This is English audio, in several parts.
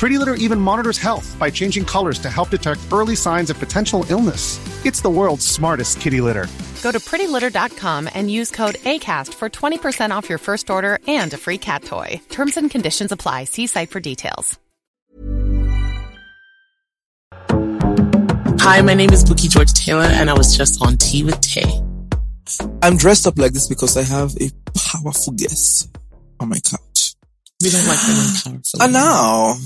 Pretty Litter even monitors health by changing colors to help detect early signs of potential illness. It's the world's smartest kitty litter. Go to prettylitter.com and use code ACAST for 20% off your first order and a free cat toy. Terms and conditions apply. See site for details. Hi, my name is Bukky George Taylor, and I was just on Tea with Tay. I'm dressed up like this because I have a powerful guest on my couch. We don't like women powerful. And now,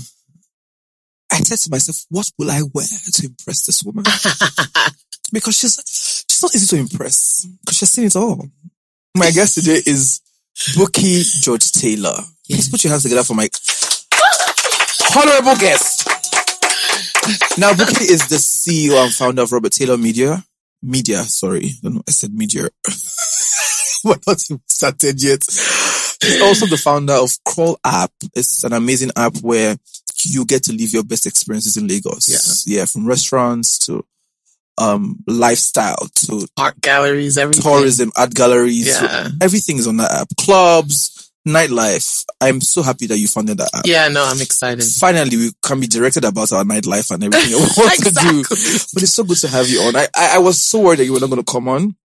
I said to myself, what will I wear to impress this woman? because she's she's not easy to impress because she's seen it all. My guest today is Bukky George Taylor. Please put your hands together for my honorable guest. Now, Bukky is the CEO and founder of Robert Taylor Media. Media, sorry. I don't know. I said media. We're not even started yet. He's also the founder of Crawl App. It's an amazing app where you get to live your best experiences in Lagos. Yeah. Yeah. From restaurants to, um, lifestyle to art galleries, everything. tourism, art galleries. Yeah. Everything is on that app. Clubs, nightlife. I'm so happy that you founded that app. Yeah, no, I'm excited. Finally, we can be directed about our nightlife and everything we want to do. But it's so good to have you on. I, I, I was so worried that you were not going to come on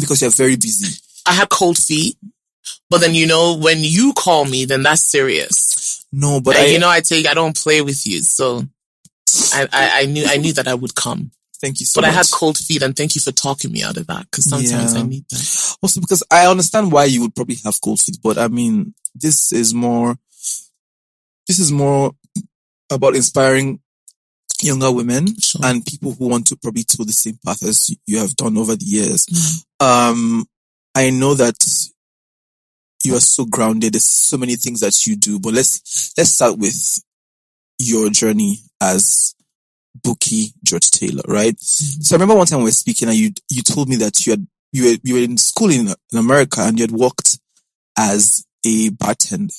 because you're very busy. I have cold feet, but then you know when you call me, then that's serious. No, but I, you know I take I don't play with you, so I, I I knew I knew that I would come. thank you so But much. I had cold feet, and thank you for talking me out of that because sometimes Yeah. I need that. Also, because I understand why you would probably have cold feet, but I mean, this is more, this is more about inspiring younger women Sure. and people who want to probably toe the same path as you have done over the years. Mm. Um, I know that you are so grounded. There's so many things that you do, but let's, let's start with your journey as Bukky George Taylor, right? Mm-hmm. So I remember one time we were speaking and you, you told me that you had, you were, you were in school in, in America and you had worked as a bartender,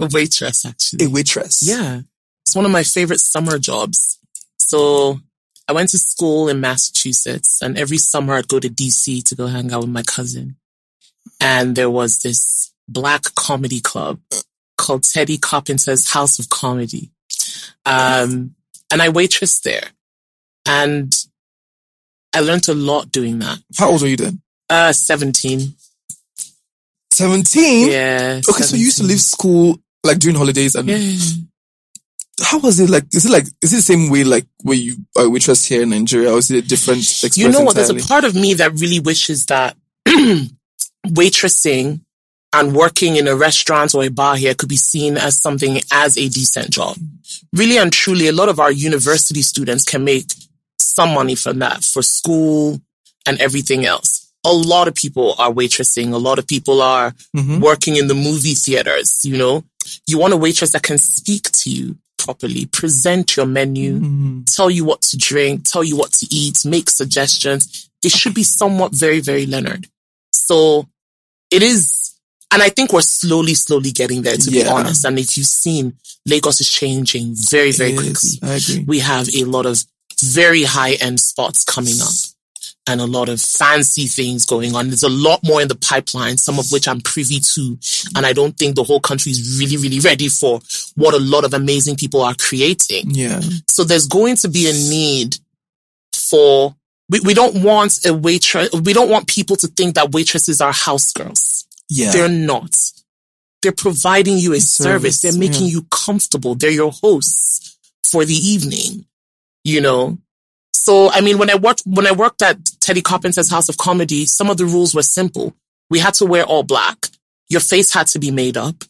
A waitress, actually. a waitress. Yeah. It's one of my favorite summer jobs. So I went to school in Massachusetts and every summer I'd go to DC to go hang out with my cousin. And there was this black comedy club called Teddy Carpenter's House of Comedy. Um, and I waitressed there and I learned a lot doing that. How old were you then? Uh, 17. 17? Yeah. Okay, so you used to leave school like during holidays and Yeah. how was it like? Is it like, is it the same way like where you are waitress here in Nigeria or is it a different experience? You know what? There's a part of me that really wishes that waitressing and working in a restaurant or a bar here could be seen as something as a decent job. Really and truly, a lot of our university students can make some money from that for school and everything else. A lot of people are waitressing. A lot of people are Mhm. working in the movie theaters, you know. You want a waitress that can speak to you properly, present your menu, Mhm. tell you what to drink, tell you what to eat, make suggestions. They should be somewhat very, very Leonard. So it is, and I think we're slowly, slowly getting there to be honest. And if you've seen, Lagos is changing very, very quickly. I agree. We have a lot of very high end spots coming up. and a lot of fancy things going on. There's a lot more in the pipeline, some of which I'm privy to. And I don't think the whole country is really, really ready for what a lot of amazing people are creating. Yeah. So there's going to be a need for, we, we don't want a waitress, we don't want people to think that waitresses are house girls. Yeah. They're not. They're providing you a service. Service, They're making yeah. you comfortable. They're your hosts for the evening, you know? So, I mean, when I worked, when I worked at Teddy Carpenter's House of Comedy, some of the rules were simple. We had to wear all black. Your face had to be made up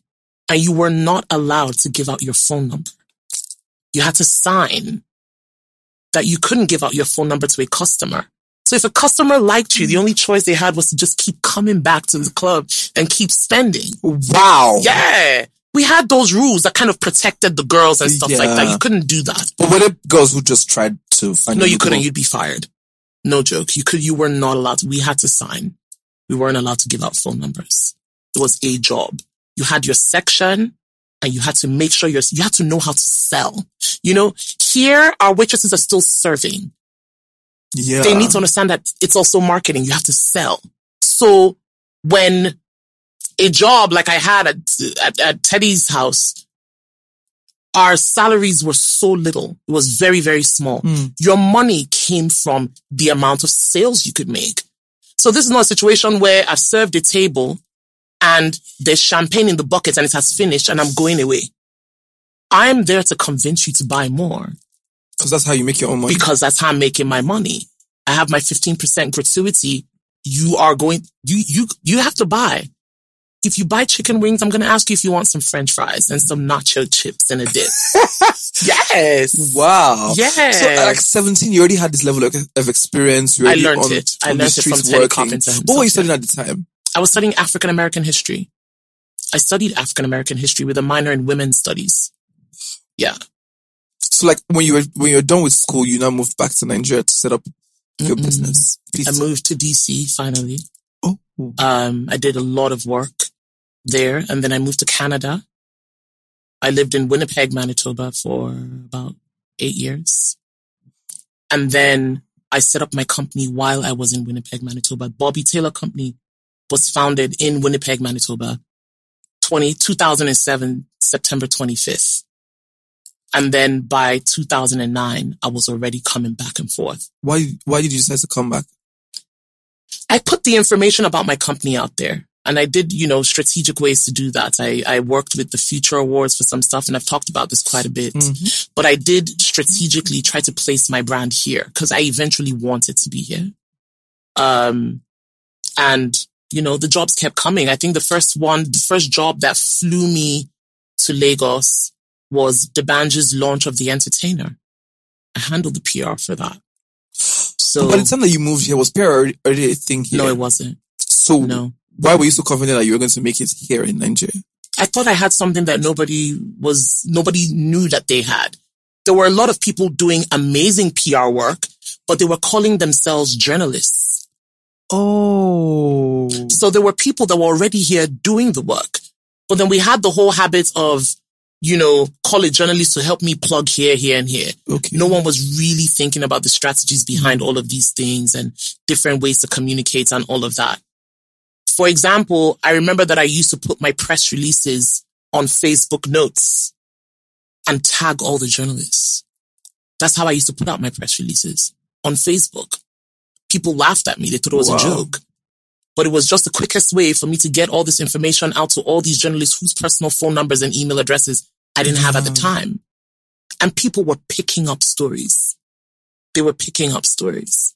and you were not allowed to give out your phone number. You had to sign that you couldn't give out your phone number to a customer. So if a customer liked you, the only choice they had was to just keep coming back to the club and keep spending. Wow. Yeah. We had those rules that kind of protected the girls and stuff like that. You couldn't do that. But were there girls who just tried to find No, you couldn't. You'd be fired. No joke. You could, you were not allowed to, we had to sign. We weren't allowed to give out phone numbers. It was a job. You had your section and you had to make sure you're, you had to know how to sell. You know, here our waitresses are still serving. Yeah. They need to understand that it's also marketing. You have to sell. So when a job like I had at, at, at Teddy's house, our salaries were so little. It was very, very small. Mm. Your money came from the amount of sales you could make. So this is not a situation where I've served a table and there's champagne in the bucket and it has finished and I'm going away. I'm there to convince you to buy more Because that's how you make your own money. because that's how I'm making my money. I have my 15% gratuity. You are going, you, you, you have to buy. If you buy chicken wings, I'm going to ask you if you want some french fries and some nacho chips and a dip. yes. Wow. Yeah. So at like 17, you already had this level of, of experience. You I learned on, it. I learned it from Teddy. Carpenter What were you studying at the time? I was studying African American history. I studied African American history with a minor in women's studies. Yeah. So like when you were, when you were done with school, you now moved back to Nigeria to set up your Mm-mm. business. Please I moved to DC finally. Oh. Um, I did a lot of work there and then I moved to Canada. I lived in Winnipeg, Manitoba for about eight years. And then I set up my company while I was in Winnipeg, Manitoba. Bobby Taylor Company was founded in Winnipeg, Manitoba, 20, 2007, September 25th. And then by 2009, I was already coming back and forth. Why, why did you decide to come back? I put the information about my company out there and I did, you know, strategic ways to do that. I, I worked with the Future Awards for some stuff and I've talked about this quite a bit, Mm-hmm. but I did strategically try to place my brand here because I eventually wanted to be here. Um, and you know, the jobs kept coming. I think the first one, the first job that flew me to Lagos was D'banj's launch of The Entertainer. I handled the PR for that. So, By the time that you moved here, was PR already, already a thing here? no, it wasn't. So No. why were you so confident that you were going to make it here in Nigeria? I thought I had something that nobody was, nobody knew that they had. There were a lot of people doing amazing PR work, but they were calling themselves journalists. Oh. So there were people that were already here doing the work. But then we had the whole habit of, you know, call a journalist to help me plug here, here, and here. Okay. No one was really thinking about the strategies behind all of these things and different ways to communicate and all of that. For example, I remember that I used to put my press releases on Facebook notes and tag all the journalists. That's how I used to put out my press releases on Facebook. People laughed at me. They thought it was Wow. a joke. But it was just the quickest way for me to get all this information out to all these journalists whose personal phone numbers and email addresses I didn't have at the time. And people were picking up stories. They were picking up stories.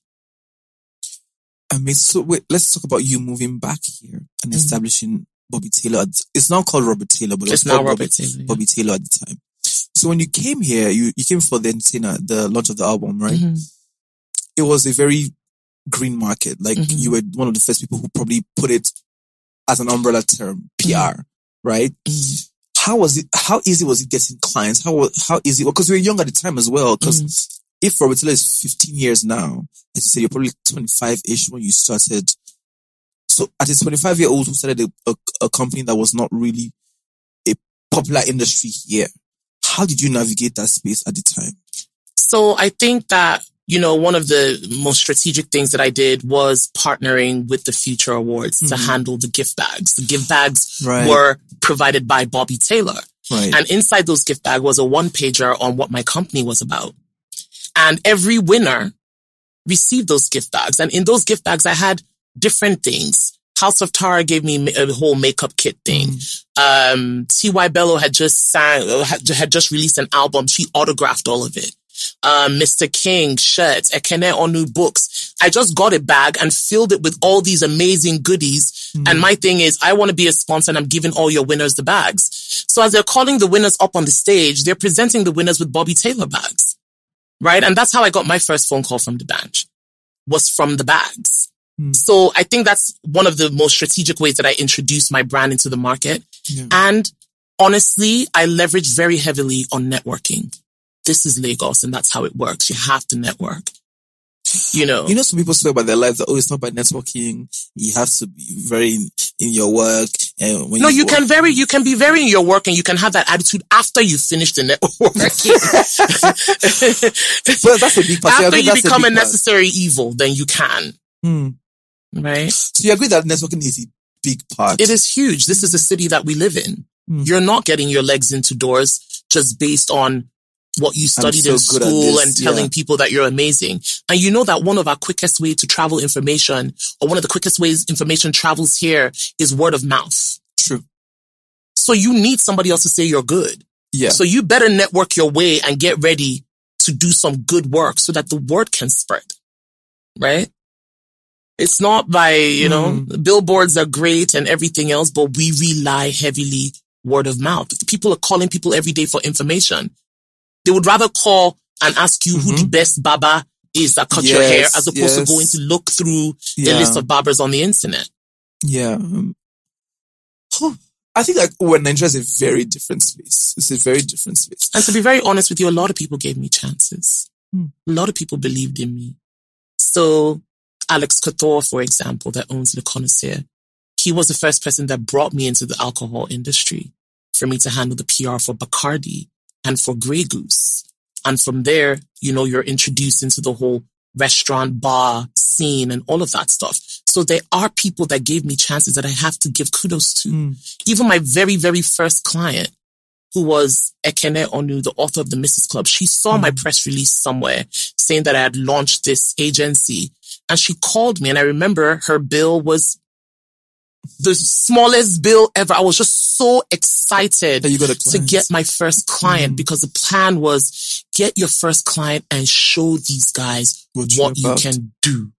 I mean, so wait, let's talk about you moving back here and Mhm. establishing Bobby Taylor. It's now called Robert Taylor, but it It's now Robert Bobby, Taylor. yeah. Bobby Taylor at the time. So when you came here, you, you came for the Entertainer, the launch of the album, right? Mhm. It was a very green market. Like Mhm. you were one of the first people who probably put it as an umbrella term, PR, right? Mhm. How was it? How easy was it getting clients? How how easy? Because you were young at the time as well. Because Mhm. if Robert Taylor is 15 years now, as you said, you're probably 25 ish when you started. So at a 25 year old who started a, a, a company that was not really a popular industry here, how did you navigate that space at the time? So I think that you know, one of the most strategic things that I did was partnering with the Future Awards to handle the gift bags. The gift bags Right. were provided by Bobby Taylor. Right. And inside those gift bag was a one pager on what my company was about. And every winner received those gift bags. And in those gift bags, I had different things. House of Tara gave me a whole makeup kit thing. Um, T.Y. Bello had just sang, had, had just released an album. She autographed all of it. Um, Mr. King shirts, Ekene Onu books. I just got a bag and filled it with all these amazing goodies. And my thing is, I want to be a sponsor and I'm giving all your winners the bags. So as they're calling the winners up on the stage, they're presenting the winners with Bobby Taylor bags. Right. And that's how I got my first phone call from the band was from the bags. So I think that's one of the most strategic ways that I introduce my brand into the market. And honestly, I leverage very heavily on networking. This is Lagos and that's how it works. You have to network. You know, You know, some people say about their lives that, oh, it's not by networking. You have to be very in, in your work. And when no, you work- can very, you can be very in your work and you can have that attitude after you finish the networking. But that's a big part. After you become a part. necessary evil, then you can, Hmm. right? So you agree that networking is a big part. It is huge. This is a city that we live in. Mm. You're not getting your legs into doors just based on what you studied so in school and telling yeah. people that you're amazing. And you know that one of our quickest way to travel information or one of the quickest ways information travels here is word of mouth. True. So you need somebody else to say you're good. Yeah. So you better network your way and get ready to do some good work so that the word can spread. Right? It's not by, you know, billboards are great and everything else, but we rely heavily word of mouth. People are calling people every day for information. They would rather call and ask you who the best barber is that cut your hair as opposed yes. to going to look through the Yeah. list of barbers on the internet. Yeah. Huh. I think like when Nigeria is a very different space. It's a very different space. And to be very honest with you, a lot of people gave me chances. Hmm. A lot of people believed in me. So Alex Couture, for example, that owns Le Connoisseur, he was the first person that brought me into the alcohol industry for me to handle the PR for Bacardi and for Grey Goose. And from there, you know, you're introduced into the whole restaurant bar scene and all of that stuff. So there are people that gave me chances that I have to give kudos to. Hmm. Even my very, very first client, who was Ekene Onu, the author of the Mrs. Club, she saw my hmm. press release somewhere saying that I had launched this agency and she called me and I remember her bill was the smallest bill ever. I was just so excited you got a to get my first client mm-hmm. because the plan was get your first client and show these guys What what, you can do.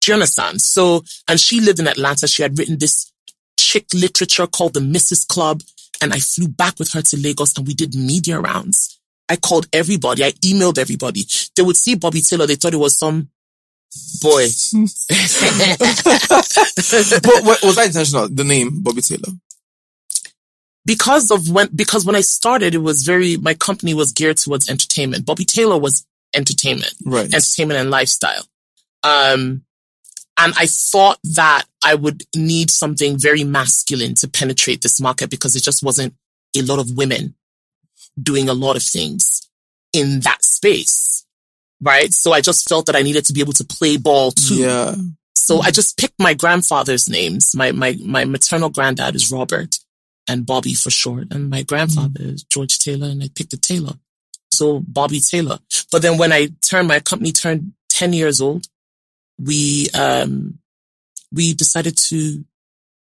Do you understand? So, and she lived in Atlanta. She had written this chick literature called the Mrs. Club. And I flew back with her to Lagos and we did media rounds. I called everybody. I emailed everybody. They would see Bobby Taylor. They thought it was some boy. but what, was that intentional? The name Bobby Taylor. because of when because when I started, it was very my company was geared towards entertainment. Bobby Taylor was entertainment, Right. entertainment and lifestyle. Um, and I thought that I would need something very masculine to penetrate this market because it just wasn't a lot of women doing a lot of things in that space. Right. So I just felt that I needed to be able to play ball too. Yeah. So I just picked my grandfather's names. My, my, my maternal granddad is Robert and Bobby for short. And my grandfather is George Taylor and I picked a Taylor. So Bobby Taylor. But then when I turned, my company turned 10 years old, we, um, we decided to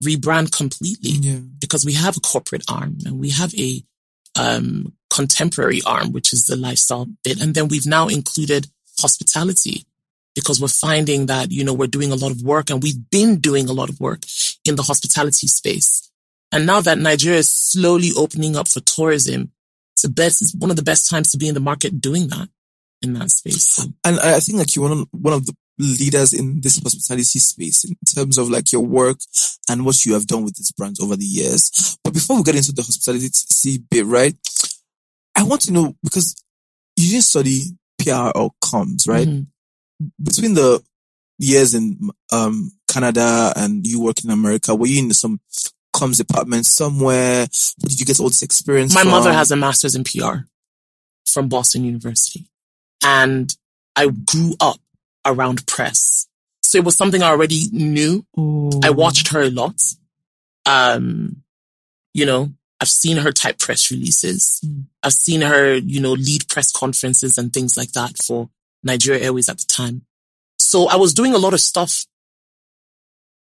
rebrand completely Yeah. because we have a corporate arm and we have a, um, contemporary arm, which is the lifestyle bit. And then we've now included hospitality because we're finding that, you know, we're doing a lot of work and we've been doing a lot of work in the hospitality space. And now that Nigeria is slowly opening up for tourism, it's the best, it's one of the best times to be in the market doing that in that space. And I think like you're one of, one of the leaders in this hospitality space in terms of like your work and what you have done with this brand over the years. But before we get into the hospitality bit, right? I want to know because you didn't study PR or comms, right? mhm. Between the years in um Canada and you work in America, were you in some comms department somewhere? Where did you get all this experience? My from? mother has a master's in PR from Boston University. And I grew up around press. So it was something I already knew. Oh. I watched her a lot. Um, you know, I've seen her type press releases. Mm. I've seen her, you know, lead press conferences and things like that for Nigeria Airways at the time. So I was doing a lot of stuff,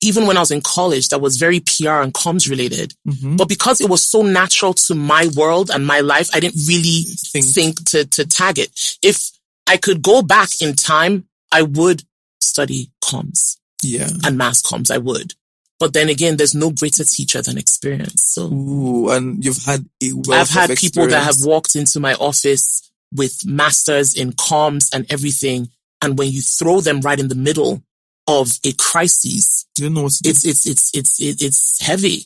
even when I was in college, that was very PR and comms related. Mhm. But because it was so natural to my world and my life, I didn't really Think. think, to, to tag it. If I could go back in time, I would study comms Yeah. and mass comms. I would. But then again, there's no greater teacher than experience. So Ooh, and you've had a I've had people that have walked into my office with masters in comms and everything. And when you throw them right in the middle of a crisis, You know to it's, it's, it's, it's, it's heavy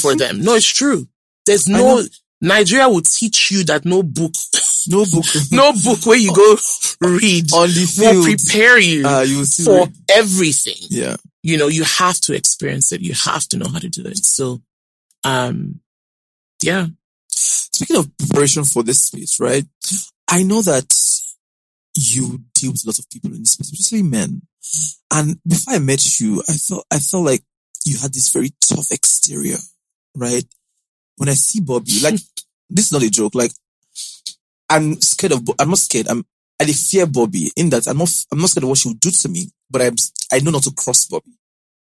for them. No, it's true. There's no. Nigeria will teach you that no book, no book. no book where you go read on the will prepare you Uh, you for where- everything. yeah. You know, you have to experience it. You have to know how to do it. So, um, yeah. Speaking of preparation for this space, right? I know that you deal with a lot of people in this space, especially men. And before I met you, I felt I felt like you had this very tough exterior, right? When I see Bobby, like this is not a joke. Like I'm scared of. I'm not scared. I'm. I fear Bobby in that I'm not. I'm not scared of what she would do to me, but I'm. I know not to cross Bobby.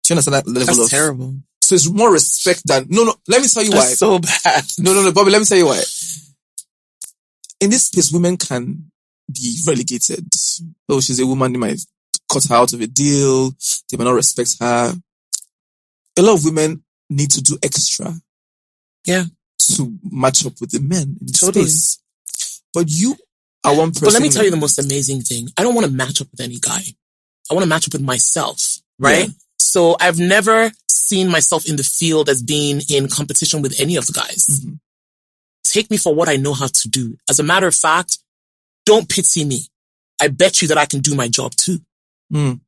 Do you understand that level That's of? terrible. So it's more respect than no, no. Let me tell you why. So bad. No, no, no, Bobby, let me tell you why. In this space, women can be relegated. Oh, she's a woman, they might cut her out of a deal. They might not respect her. A lot of women need to do extra. Yeah. To match up with the men in Totally. space. But you are one person. But let me tell you the most amazing thing. I don't want to match up with any guy. I want to match up with myself, right? Yeah. So I've never seen myself in the field as being in competition with any of the guys. Mhm. Take me for what I know how to do. As a matter of fact, don't pity me. I bet you that I can do my job too. Mm.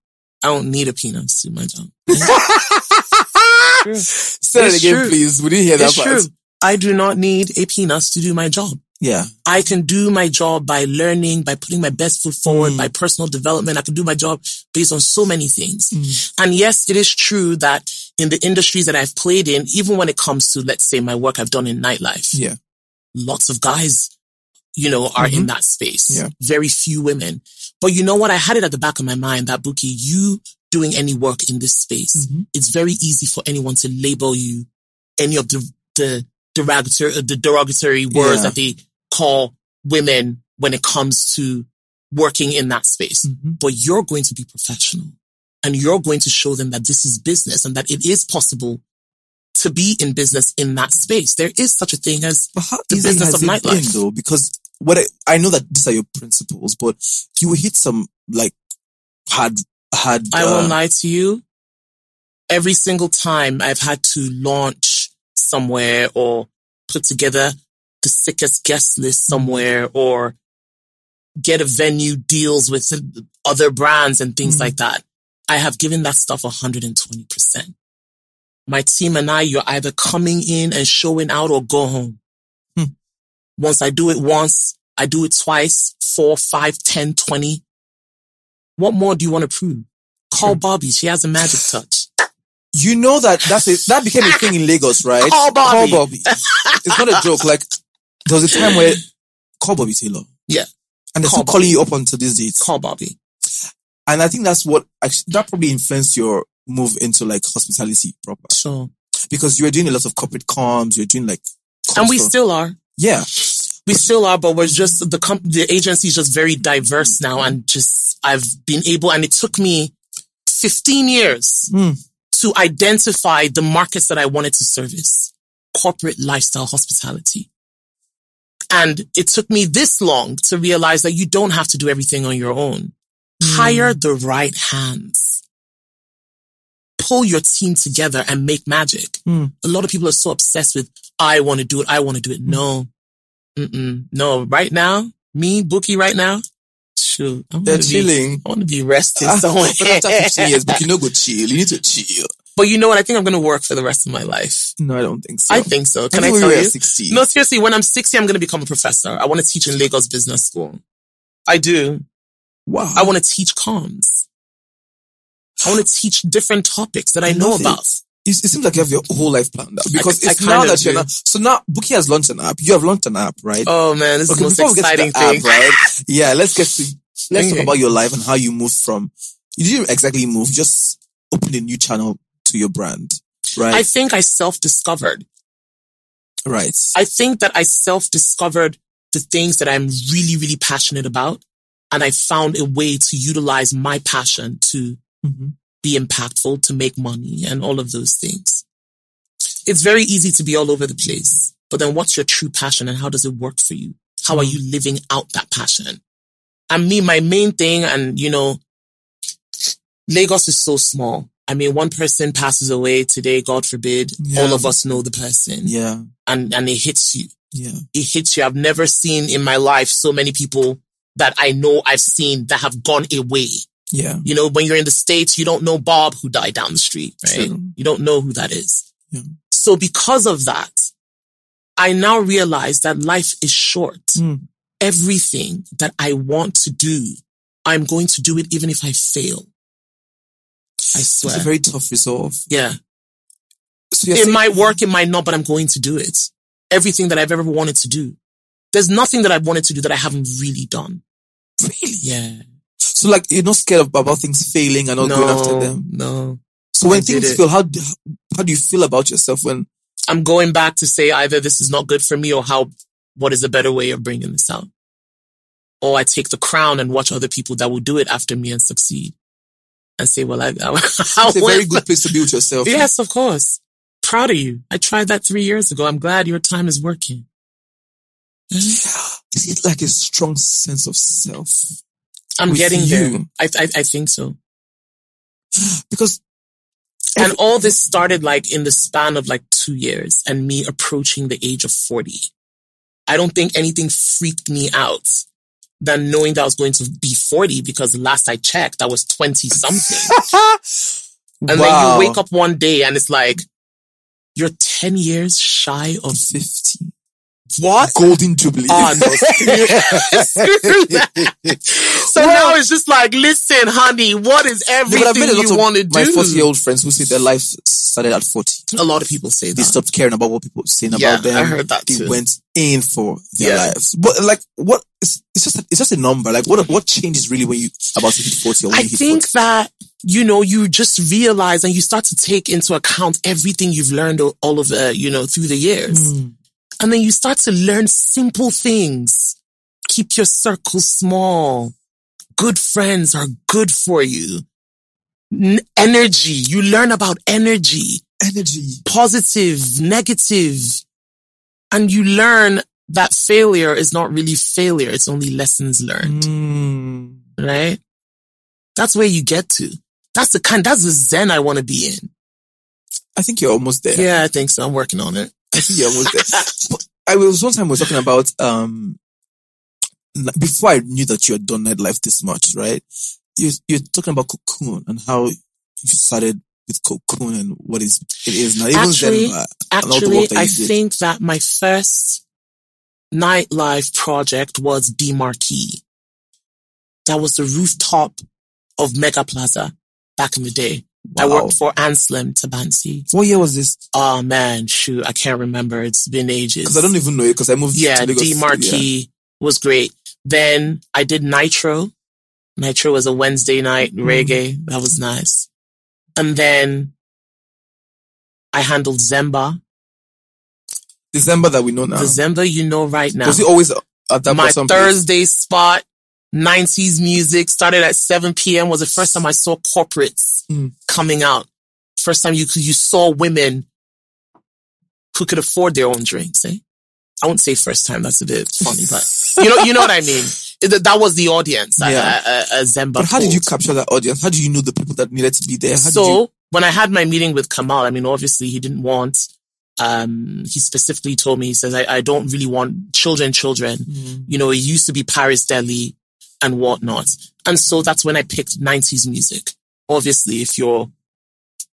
I don't need a penis to do my job. Say it again, true. please. We didn't hear that It's part. true. I do not need a penis to do my job. Yeah. I can do my job by learning, by putting my best foot forward, Mm. by personal development. I can do my job based on so many things. Mm. And yes, it is true that in the industries that I've played in, even when it comes to, let's say, my work I've done in nightlife, Yeah. lots of guys, you know, are in Mhm. that space. Yeah. Very few women. But you know what? I had it at the back of my mind that Bukky, you doing any work in this space, Mhm. it's very easy for anyone to label you any of the, the derogatory, the derogatory words Yeah. that they call women when it comes to working in that space. Mhm. But you're going to be professional and you're going to show them that this is business and that it is possible to be in business in that space. There is such a thing as But how The business of nightlife. been though? Because what I, I know that these are your principles, but you will hit some like hard, hard. I uh, won't lie to you. Every single time I've had to launch somewhere or put together the sickest guest list somewhere or get a venue deals with other brands and things Mm. like that. I have given that stuff 120%. My team and I, you're either coming in and showing out or go home. Hmm. Once I do it once, I do it twice, four, five, ten, twenty. What more do you want to prove? Call Bobby. She has a magic touch. You know that that's a, that became a thing in Lagos, right? Call Bobby. Call Bobby. it's not a joke. Like there was a time where call Bobby Taylor. Yeah. And they're Call still calling you up until this dates. Call Bobby. And I think that's what actually, that probably influenced your move into like hospitality proper Sure. because you were doing a lot of corporate comms. You're doing like, And we for- still are. yeah. We still are, but we're just, the comp, the agency is just very diverse now and just, I've been able, and it took me 15 years Hmm. to identify the markets that I wanted to service. Corporate lifestyle hospitality. And it took me this long to realize that you don't have to do everything on your own. Hire the right hands. Pull your team together and make magic. Hmm. A lot of people are so obsessed with, I want to do it. I want to do it. No. Mm-mm. No. Right now, me, Bukky right now, shoot. I They're wanna be- chilling. I want to be resting somewhere. but after 15 years, but you know, go chill. You need to chill. But you know what? I think I'm going to work for the rest of my life. No, I don't think so. I think so. Can I, when tell you? 60. No, seriously, when I'm 60, I'm going to become a professor. I want to teach in Lagos Business School. I do. Wow. I want to teach comms. I want to teach different topics that I, know about. It. It, it seems like you have your whole life planned out because I it's now that you're not. So now Bukky has launched an app. You have launched an app, right? Oh man, this is the most before we get to exciting the app, thing. right? Yeah, let's get to let's talk about your life and how you moved from. You didn't exactly move, just opened a new channel to your brand, right? I think I self-discovered. right. I think that I self-discovered the things that I'm really, really passionate about. And I found a way to utilize my passion to Mhm. be impactful, to make money and all of those things. It's very easy to be all over the place, but then what's your true passion and how does it work for you? How are you living out that passion? And me, my main thing, and you know, Lagos is so small. I mean, one person passes away today, God forbid, Yeah. all of us know the person Yeah. and, and it hits you Yeah. it hits you. I've never seen in my life so many people that I know I've seen that have gone away. Yeah. You know, when you're in the States, you don't know Bob who died down the street, right? True. You don't know who that is. Yeah. So because of that, I now realize that life is short. Mm. Everything that I want to do, I'm going to do it even if I fail. I swear. It's a very tough resolve. yeah. So It saying- might work, it might not, but I'm going to do it. Everything that I've ever wanted to do. There's nothing that I've wanted to do that I haven't really done. Really? Yeah. So like you're not scared of, about things failing and not going after them. No. So when I things fail, how do, how do you feel about yourself when? I'm going back to say either this is not good for me or how, what is a better way of bringing this out? Or I take the crown and watch other people that will do it after me and succeed. And say, well, I, I, It's a very good place to build yourself. Yes, of course. Proud of you. I tried that three years ago. I'm glad your time is working. Is it like a strong sense of self? I'm getting you. there. I, I, I think so. Because And all this started like in the span of like two years and me approaching the age of 40. I don't think anything freaked me out than knowing that I was going to be 40 because last I checked, I was 20 something. And then you wake up one day and it's like, you're 10 years shy of 50. what? Golden Jubilee. Oh, no. That. So now it's just like, listen, honey, what is No, but I've everything met a lot you want to do? my 40 year old friends who say their life started at 40. a lot of people say They stopped caring about what people were saying Yeah, about them. I heard that They too. went in for their Yeah. lives. But like, what? It's, it's just a, it's just a number. Like, what what changes really when you about to hit 40 or when I you hit think 40? that, you know, you just realize and you start to take into account everything you've learned all of, uh, you know, through the years. Hmm. And then you start to learn simple things. Keep your circle small. Good friends are good for you. N- energy. You learn about energy, energy. positive, negative. And you learn that failure is not really failure. It's only lessons learned Mm. right? That's where you get to. That's the kind, that's the zen I want to be in. I think you're almost there. Yeah, I think so. I'm working on it. I think you're almost there. I was one time we were talking about um before I knew that you had done nightlife this much, right? You you're talking about cocoon and how you started with cocoon and what is it is now. Even Actually- Zenba and all the Actually, I did. think that my first nightlife project was Demarquee. That was the rooftop of Mega Plaza back in the day. I worked for Anselm Tabansi. What year was this? Oh man, shoot, I can't remember. It's been ages. Because I don't even know it because I moved Yeah, D Marquee was great. Then I did Nitro. Nitro was a Wednesday night Mm. reggae. That was nice. And then I handled Zemba. December that we know now. The Zemba you know right now. Was it always at that My? Thursday spot, 90s music started at 7 p.m. was the first time I saw corporates Mm. coming out. First time you you saw women who could afford their own drinks. Eh? I won't say first time. That's a bit funny, but you know, you know what I mean. It- that was the audience. at- Yeah. at- at Zemba. But how did you capture that audience? How do you know the people that needed to be there? How did so you, when I had my meeting with Kamal, I mean, obviously he didn't want. Um, he specifically told me, he says, I, I don't really want children, children. Mm. You know, it used to be Paris Delhi and whatnot. And so that's when I picked 90s music. Obviously, if you're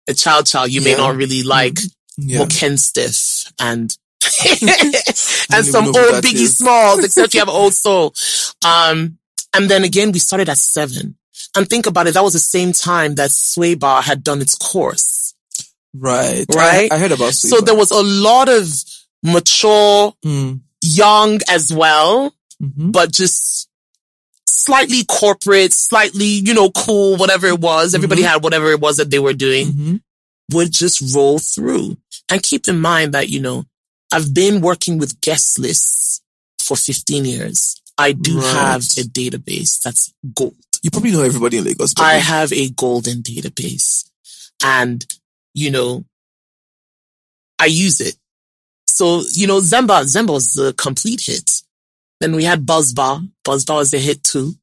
a child child, you may not really like yeah. Moken Stiff and and some old Biggie is. Smalls, except you have old soul. Um, And then again, we started at seven. And think about it, that was the same time that Sway Bar had done its course. Right. Right? I, I heard about So there was a lot of mature, Mm. young as well, Mhm. but just slightly corporate, slightly, you know, cool, whatever it was. Everybody had whatever it was that they were doing Mhm. would just roll through. And keep in mind that, you know, I've been working with guest lists for 15 years. I do Right. have a database that's gold. You probably know everybody in Lagos. I yeah. have a golden database and, you know, I use it. So, you know, Zemba, Zemba was the complete hit. Then we had Buzzbar. Buzzbar was a hit too.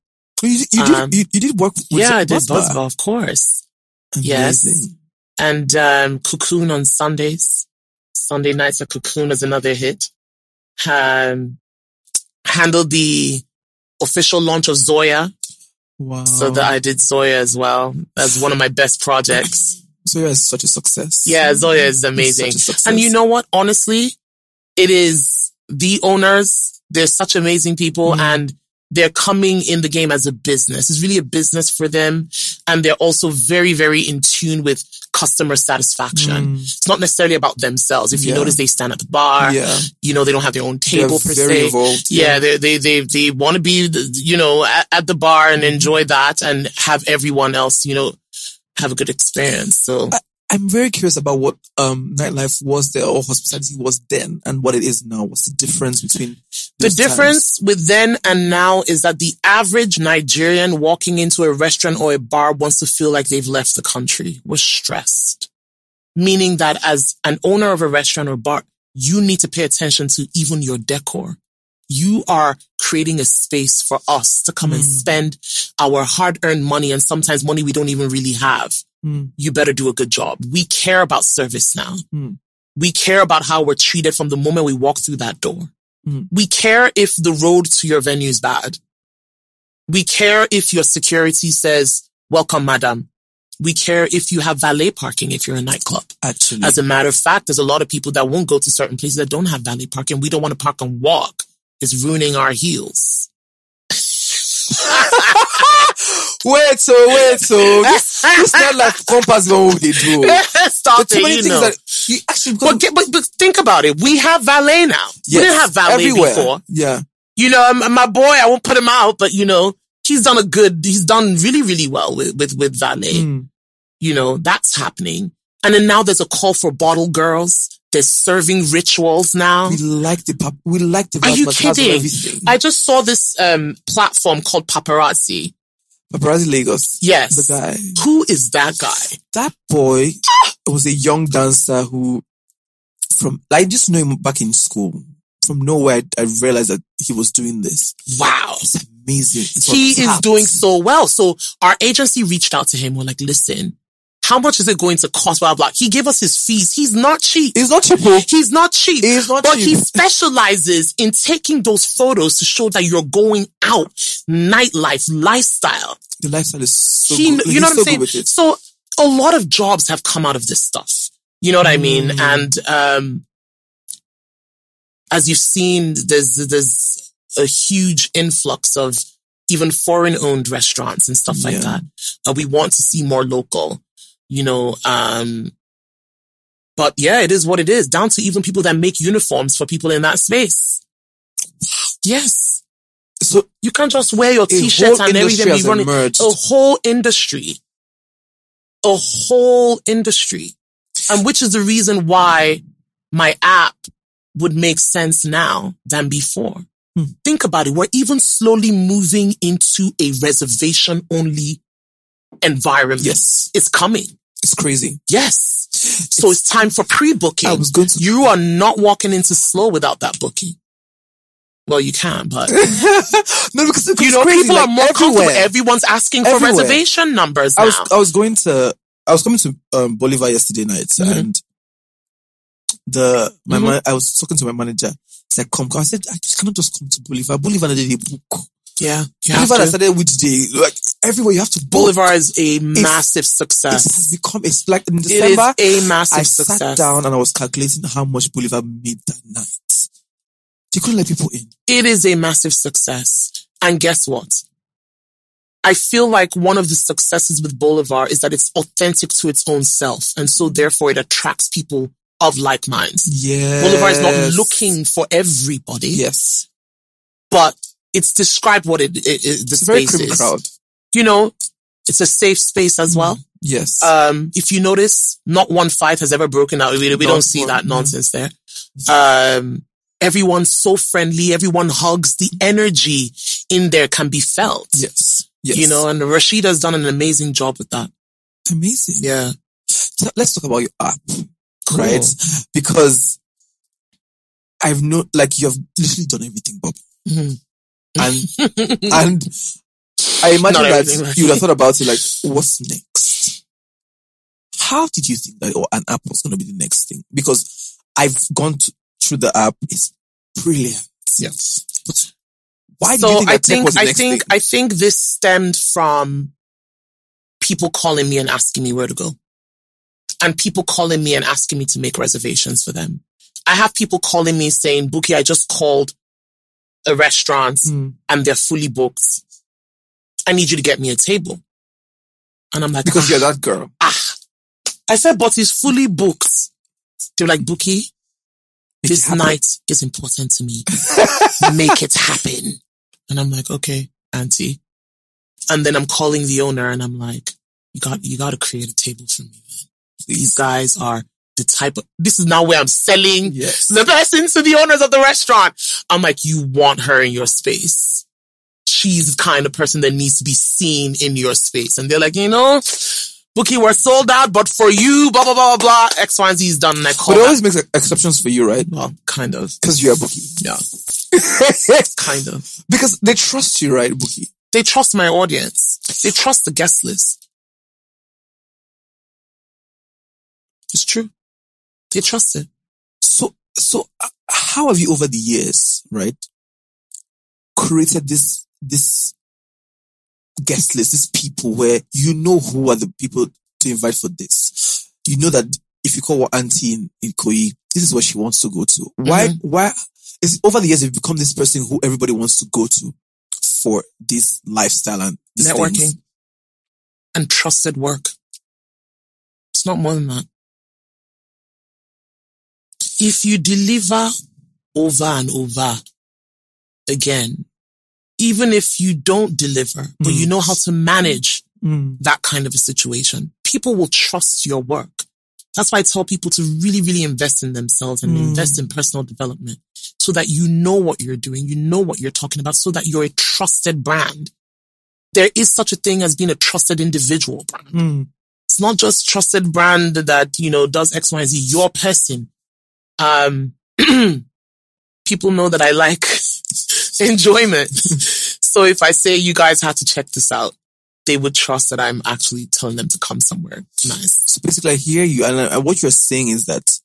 you, you, did, um, you, you did work with yeah, I did Buzzbar. Buzzbar, of course. Yes. And, um, Cocoon on Sundays. Sunday nights at Cocoon is another hit. Um, handled the official launch of Zoya. Wow. So that I did Zoya as well. That's one of my best projects. Zoya is such a success. Yeah, Zoya is amazing. such a success. And you know what? Honestly, it is the owners. They're such amazing people Mm. and they're coming in the game as a business. It's really a business for them. And they're also very, very in tune with customer satisfaction. Mm. It's not necessarily about themselves. If you Yeah. notice, they stand at the bar. yeah, You know, they don't have their own They're table per very se. involved. Yeah, they they they they want to be, you know, at, at the bar and enjoy that, and have everyone else, you know, have a good experience. So I'm very curious about what um nightlife was there or hospitality was then and what it is now. What's the difference between the difference with then and now is that the average Nigerian walking into a restaurant or a bar wants to feel like they've left the country. We're stressed, meaning that as an owner of a restaurant or bar, you need to pay attention to even your decor. You are creating a space for us to come and Mm. spend our hard earned money and sometimes money we don't even really have. Mm. You better do a good job. We care about service now. Mm. We care about how we're treated from the moment we walk through that door. Mm. We care if the road to your venue is bad. We care if your security says, welcome, madam. We care if you have valet parking if you're a nightclub. Actually, As a matter of fact, there's a lot of people that won't go to certain places that don't have valet parking. We don't want to park and walk. It's ruining our heels. Wait, so wait, so this, this not like compass what they do. Stop But too it, many you things know. that you actually But, get- but, but think about it. We have valet now. we didn't have valet everywhere. before. Yeah, You know, um, my boy, I won't put him out, but you know, he's done a good, he's done really, really well with, with, with valet. Mm. You know, that's happening. And then now there's a call for bottle girls. There's serving rituals now. we like the pap- we like the Are you Batman cast of kidding? I just saw this, um, platform called Paparazzi. Paparazzi Lagos. Yes. The guy. Who is that guy? That boy was a young dancer who, from, I just know him back in school. From nowhere, I, I realized that he was doing this. Wow. It's amazing. It's he is doing so well. So our agency reached out to him. We're like, listen, how much is it going to cost? Blah, blah. He gave us his fees. He's not cheap. It's not cheap. He's not cheap. He's not cheap. but cheap. he specializes in taking those photos to show that you're going out, nightlife, lifestyle. The lifestyle is so He- good. you He's know what so I'm saying? So a lot of jobs have come out of this stuff. You know what I mean? Mm. And, um, as you've seen, there's, there's a huge influx of even foreign owned restaurants and stuff like that. Uh, we want to see more local, you know, um, but yeah, it is what it is down to even people that make uniforms for people in that space. Yes. So You can't just wear your t-shirts and everything. be running emerged. a whole industry, a whole industry, and which is the reason why my app would make sense now than before. Hmm. Think about it. We're even slowly moving into a reservation only environment. Yes. It's coming. It's crazy. Yes. So it's time for pre-booking. I was going to. You are not walking into slow without that booking. Well, you can, but no, because it's you know, crazy, people like, are more comfortable. Everyone's asking for Everywhere. reservation numbers now. I was I was going to I was coming to um, Bolivar yesterday night Mhm. and the my Mhm. man, I was talking to my manager. He's like, "Come, come." I said, "I just cannot just come to Bolivar. Bolivar a book. Yeah, you have Bolivar I to. started which day? Like everywhere you have to book. Bolivar is a massive success. It has become. It's like in It is December. a massive I success. sat down and I was calculating how much Bolivar made that night. They couldn't let people in. It is a massive success. And guess what? I feel like one of the successes with Boulevard is that it's authentic to its own self. And so therefore it attracts people of like minds. Yeah. Boulevard is not looking for everybody, Yes. but it's described what it, it, it the It's a very space is. crowd. You know, it's a safe space as well. Yes. Um, if you notice, not one fight has ever broken out. We, we Not don't see one, that nonsense there. Um, everyone's so friendly. Everyone hugs. The energy in there can be felt. yes. Yes. You know, and Rashida's done an amazing job with that. amazing. Yeah. So let's talk about your app, Cool. right? Because I've no, like you've literally done everything, Bobby. Mhm. And, and I imagine Not that you would have thought about it like, what's next? How did you think that or an app was going to be the next thing? Because I've gone to, through the app. It's brilliant. Yes. But why so do you think I that think was the I next think thing? I think this stemmed from people calling me and asking me where to go. And people calling me and asking me to make reservations for them. I have people calling me saying, Bukky, I just called a restaurant Mm. and they're fully booked. I need you to get me a table. And I'm like, Because ah, you're that girl. ah. I said, but it's fully booked. They're like, Make this night is important to me. Make it happen. And I'm like, okay, auntie. And then I'm calling the owner and I'm like, you got, you got to create a table for me, man. These guys are the type of, this is now where I'm selling Yes. the person to the owners of the restaurant. I'm like, you want her in your space. She's the kind of person that needs to be seen in your space. And they're like, you know, Bukky, we're sold out, but for you, blah, blah, blah, blah, blah, X, Y, and Z is done. And I call But it that- always makes exceptions for you, right? well, kind of. Because you're a Bukky. Yeah, kind of. because they trust you, right, Bukky? They trust my audience. They trust the guest list. It's true. They trust it. So, so how have you over the years, right, created this, this guest list, these people where you know who are the people to invite for this? You know that if you call auntie in, in Koi, this is what she wants to go to. Why, mm-hmm. why is it over the years you've become this person who everybody wants to go to for this lifestyle and Networking things? and trusted work. It's not more than that. If you deliver over and over again, even if you don't deliver, but you mm. know how to manage mm. that kind of a situation, people will trust your work. That's why I tell people to really, really invest in themselves and invest mm. in personal development so that you know what you're doing, you know what you're talking about, so that you're a trusted brand. There is such a thing as being a trusted individual brand. It's not just trusted brand that, you know, does X, Y, and Z, your person. Um, people know that I like enjoyment. so if I say you guys have to check this out, they would trust that I'm actually telling them to come somewhere nice. So basically, I hear you, and, uh, what you're saying is that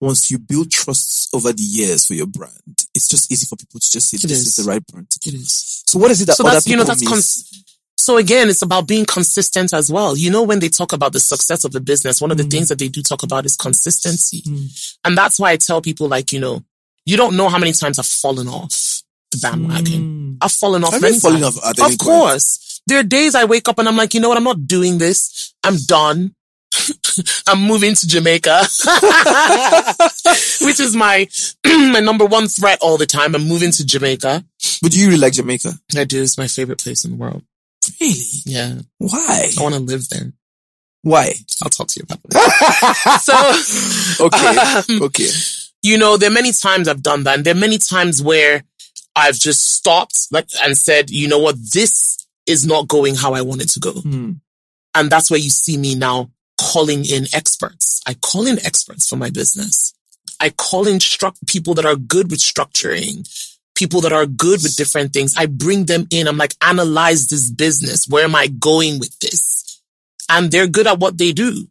once you build trust over the years for your brand, it's just easy for people to just say It this is. is the right brand. It is. So what is it that so other that's, you know, people that's, miss? cons- so again, it's about being consistent as well. You know, when they talk about the success of the business, one of the mm. things that they do talk about is consistency. Mm. And that's why I tell people like, you know, you don't know how many times I've fallen off the bandwagon. Mm. I've fallen off Have many you fallen times. off Of course. There are days I wake up and I'm like, you know what? I'm not doing this. I'm done. I'm moving to Jamaica, which is my, my number one threat all the time. I'm moving to Jamaica. But do you really like Jamaica? I do. It's my favorite place in the world. Really? Yeah. Why? I want to live there. Why? I'll talk to you about it. so, Okay. um, okay. you know, there are many times I've done that. And there are many times where I've just stopped like and said, you know what? This is not going how I want it to go. Hmm. And that's where you see me now calling in experts. I call in experts for my business. I call in stru- people that are good with structuring, people that are good with different things. I bring them in. I'm like, analyze this business. Where am I going with this? And they're good at what they do.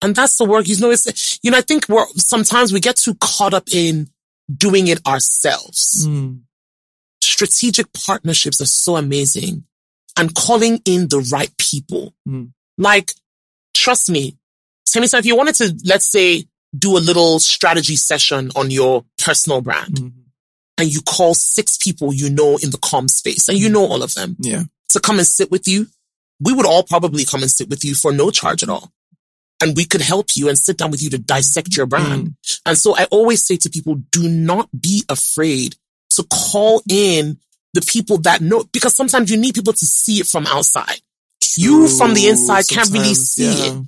And that's the work. You know, it's, you know, I think we're, sometimes we get too caught up in doing it ourselves. Hmm. Strategic partnerships are so amazing and calling in the right people. Mm. Like, trust me, Sammy, so if you wanted to, let's say, do a little strategy session on your personal brand Mhm. And you call six people you know in the com space and you mm. know all of them Yeah. to come and sit with you we would all probably come and sit with you for no charge at all. And we could help you and sit down with you to dissect your mm. brand. And so I always say to people, do not be afraid to call in the people that know, because sometimes you need people to see it from outside. You from the inside can't really see yeah. it.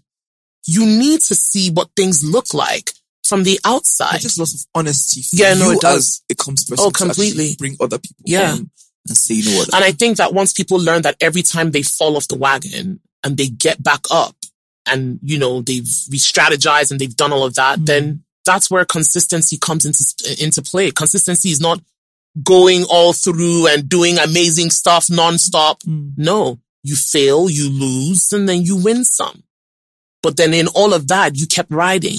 You need to see what things look like from the outside. It's just lots of honesty. Yeah, no, it does. it comes person Oh, to completely. Bring other people Yeah. and say, you know what? And I think that once people learn that every time they fall off the wagon and they get back up and, you know, they've re-strategized and they've done all of that, hmm. then that's where consistency comes into, uh, into play. Consistency is not going all through and doing amazing stuff nonstop. Hmm. No, you fail, you lose, and then you win some. But then in all of that, you kept riding.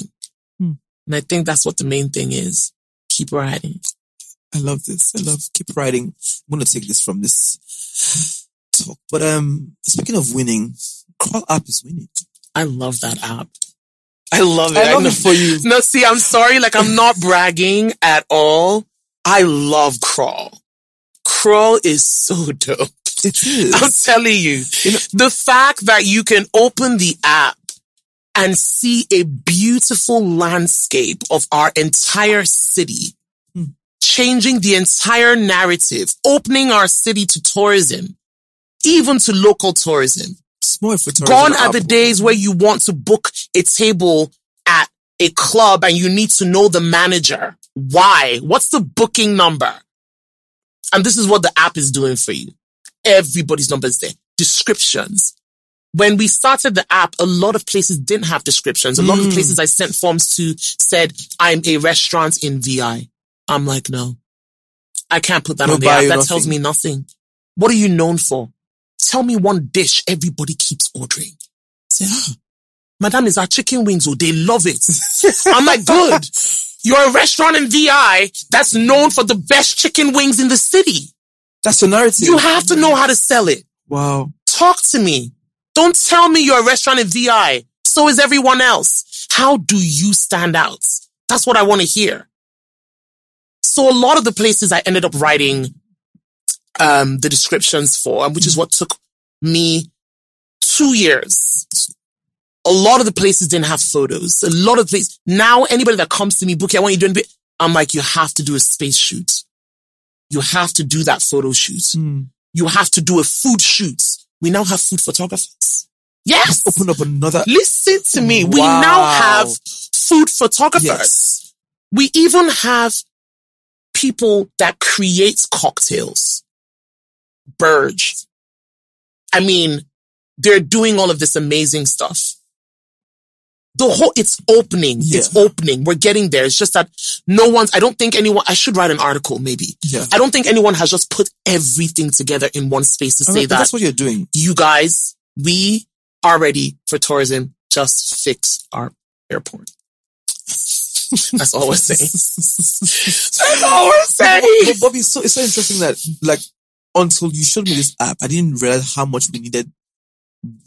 And I think that's what the main thing is. Keep writing. I love this. I love keep writing. I'm gonna take this from this talk. But um speaking of winning, Crawl app is winning. I love that app. I love it. I love know. it for you. No, see, I'm sorry. Like, I'm not bragging at all. I love Crawl. Crawl is so dope. It is. I'm telling you, You know- the fact that you can open the app and see a beautiful landscape of our entire city, Hmm. changing the entire narrative, opening our city to tourism, even to local tourism. For tourism Gone are the days where you want to book a table at a club and you need to know the manager. Why? What's the booking number? And this is what the app is doing for you. Everybody's numbers there. Descriptions. When we started the app, a lot of places didn't have descriptions. A lot of places I sent forms to said, I'm a restaurant in VI. I'm like, no, I can't put that No on the app. That nothing. tells me nothing. What are you known for? Tell me one dish everybody keeps ordering. Say, ah, madam, is our chicken wings? Oh, they love it. I'm like, good. You're a restaurant in VI that's known for the best chicken wings in the city. That's your narrative. You have to know how to sell it. Wow. Talk to me. Don't tell me you're a restaurant in VI. So is everyone else. How do you stand out? That's what I want to hear. So a lot of the places I ended up writing um, the descriptions for, which is what took me two years. A lot of the places didn't have photos. A lot of places now anybody that comes to me, Bukky, I want you doing, bit. I'm like, you have to do a space shoot. You have to do that photo shoot. Hmm. You have to do a food shoot. We now have food photographers. Yes. Open up another. Listen to me. We now have food photographers. Yes. We even have people that create cocktails. Burge. I mean, they're doing all of this amazing stuff. The whole, it's opening. It's opening. We're getting there. It's just that no one's, I don't think anyone, I should write an article maybe. Yeah. I don't think anyone has just put everything together in one space to say but that that's what you're doing. you guys, we are ready for tourism. Just fix our airport. That's all we're saying. That's all we're saying. But Bobby, it's so it's so interesting that like until you showed me this app, I didn't realize how much we needed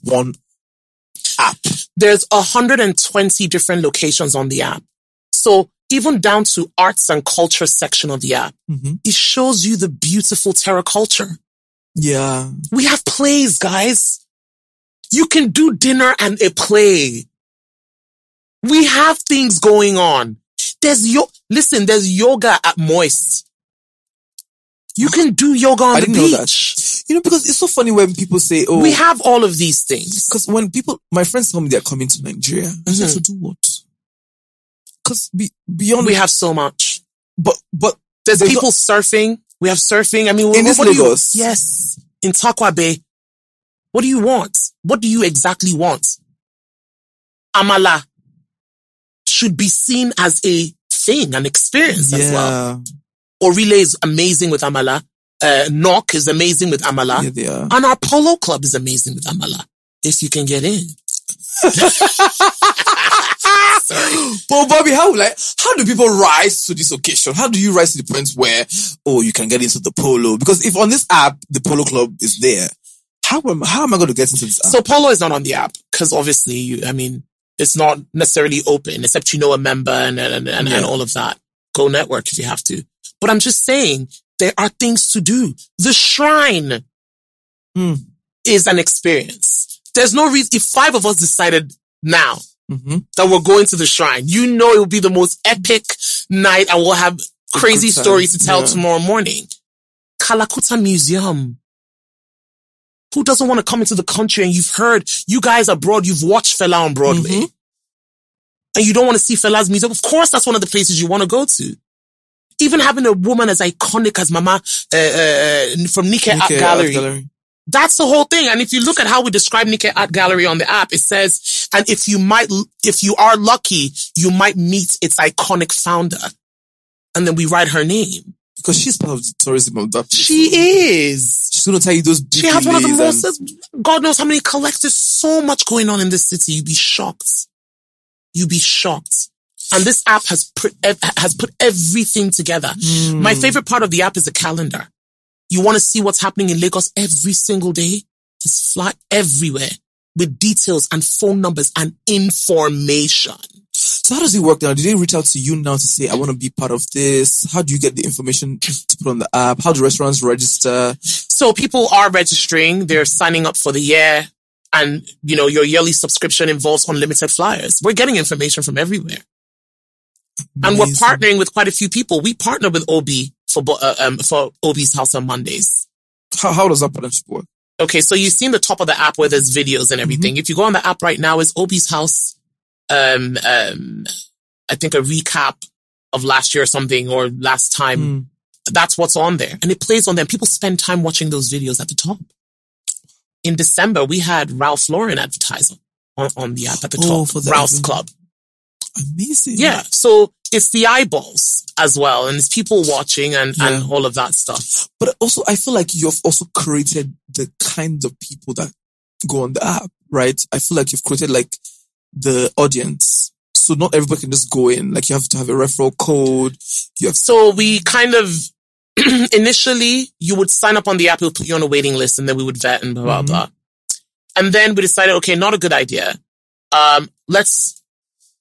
one app. There's 120 different locations on the app. So even down to arts and culture section of the app, Mm-hmm. it shows you the beautiful Terra Kulture. Yeah. We have plays, guys. You can do dinner and a play. We have things going on. There's yo, listen, there's yoga at Moist. You can do yoga on I the didn't know that. beach. You know, because it's so funny when people say, "Oh, We have all of these things. Because when people, my friends tell me they're coming to Nigeria, I said, Mhm. to do what? Because be, beyond, We have so much. but, but There's There's people surfing. We have surfing. I mean, In what, this what do you, Lagos? yes, in Tarkwa Bay. What do you want? What do you exactly want? Amala should be seen as a thing, an experience as well. Orile is amazing with Amala. Uh, Knock is amazing with Amala. yeah, they are. And our polo club is amazing with Amala. If you can get in. Sorry. But Bobby, how like how do people rise to this occasion? How do you rise to the point where oh you can get into the polo? Because if on this app the polo club is there, how am how am I going to get into this app? So Polo is not on the app because obviously, you, I mean, it's not necessarily open except you know a member and and, and, Yeah. and all of that. Go network if you have to. But I'm just saying there are things to do. The shrine. Hmm. is an experience. There's no reason, if five of us decided now Mhm. that we're going to the shrine, you know it will be the most epic night and we'll have crazy stories to tell Yeah. tomorrow morning. Kalakuta Museum. Who doesn't want to come into the country and you've heard, you guys abroad, you've watched Fela on Broadway. Mhm. And you don't want to see Fela's museum. Of course, that's one of the places you want to go to. Even having a woman as iconic as Mama uh, uh, from Nike Art Okay, art Gallery. gallery. That's the whole thing. And if you look at how we describe Nike Art Gallery on the app, it says, and if you might, if you are lucky, you might meet its iconic founder. And then we write her name. Because she's part of the tourism of that. She is. She's gonna tell you those. She has one of the most, and- God knows how many collectors, so much going on in this city. You'd be shocked. You'd be shocked. And this app has put, has put everything together. Hmm. My favorite part of the app is the calendar. You want to see what's happening in Lagos every single day? Just fly everywhere with details and phone numbers and information. So how does it work now? Do they reach out to you now to say, I want to be part of this? How do you get the information to put on the app? How do restaurants register? So people are registering, they're signing up for the year and, you know, your yearly subscription involves unlimited flyers. We're getting information from everywhere. And we're partnering with quite a few people. We partner with Obi for, uh, um, for Obi's house on Mondays. How, how does that partnership work? Okay, so you see in the top of the app where there's videos and everything. If you go on the app right now, is Obi's house, um, um, I think a recap of last year or something or last time. Hmm. That's what's on there. And it plays on them. People spend time watching those videos at the top. In December, we had Ralph Lauren advertising on, on the app at the Oh, top. Ralph's. Club. Amazing. Yeah. So it's the eyeballs as well. And it's people watching and, and all of that stuff. But also, I feel like you've also created the kinds of people that go on the app, right? I feel like you've created like the audience. So not everybody can just go in. Like you have to have a referral code. You have So we kind of initially you would sign up on the app, we'll put you on a waiting list, and then we would vet and blah blah Mhm. blah. And then we decided, okay, not a good idea. Um, let's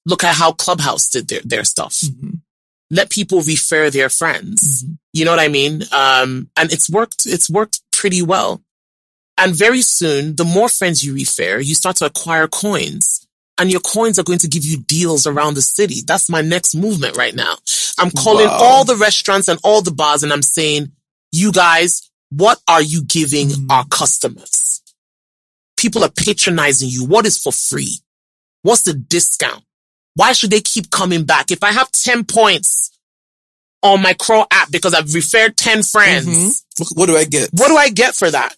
look at how Clubhouse did their their stuff. Mhm. Let people refer their friends. Mhm. You know what I mean? Um, and it's worked. It's worked pretty well. And very soon, the more friends you refer, you start to acquire coins. And your coins are going to give you deals around the city. That's my next movement right now. I'm calling Wow. all the restaurants and all the bars and I'm saying, you guys, what are you giving Mm. our customers? People are patronizing you. What is for free? What's the discount? Why should they keep coming back? If I have 10 points on my Crawl app because I've referred 10 friends, Mhm. What, do I get? what do I get for that?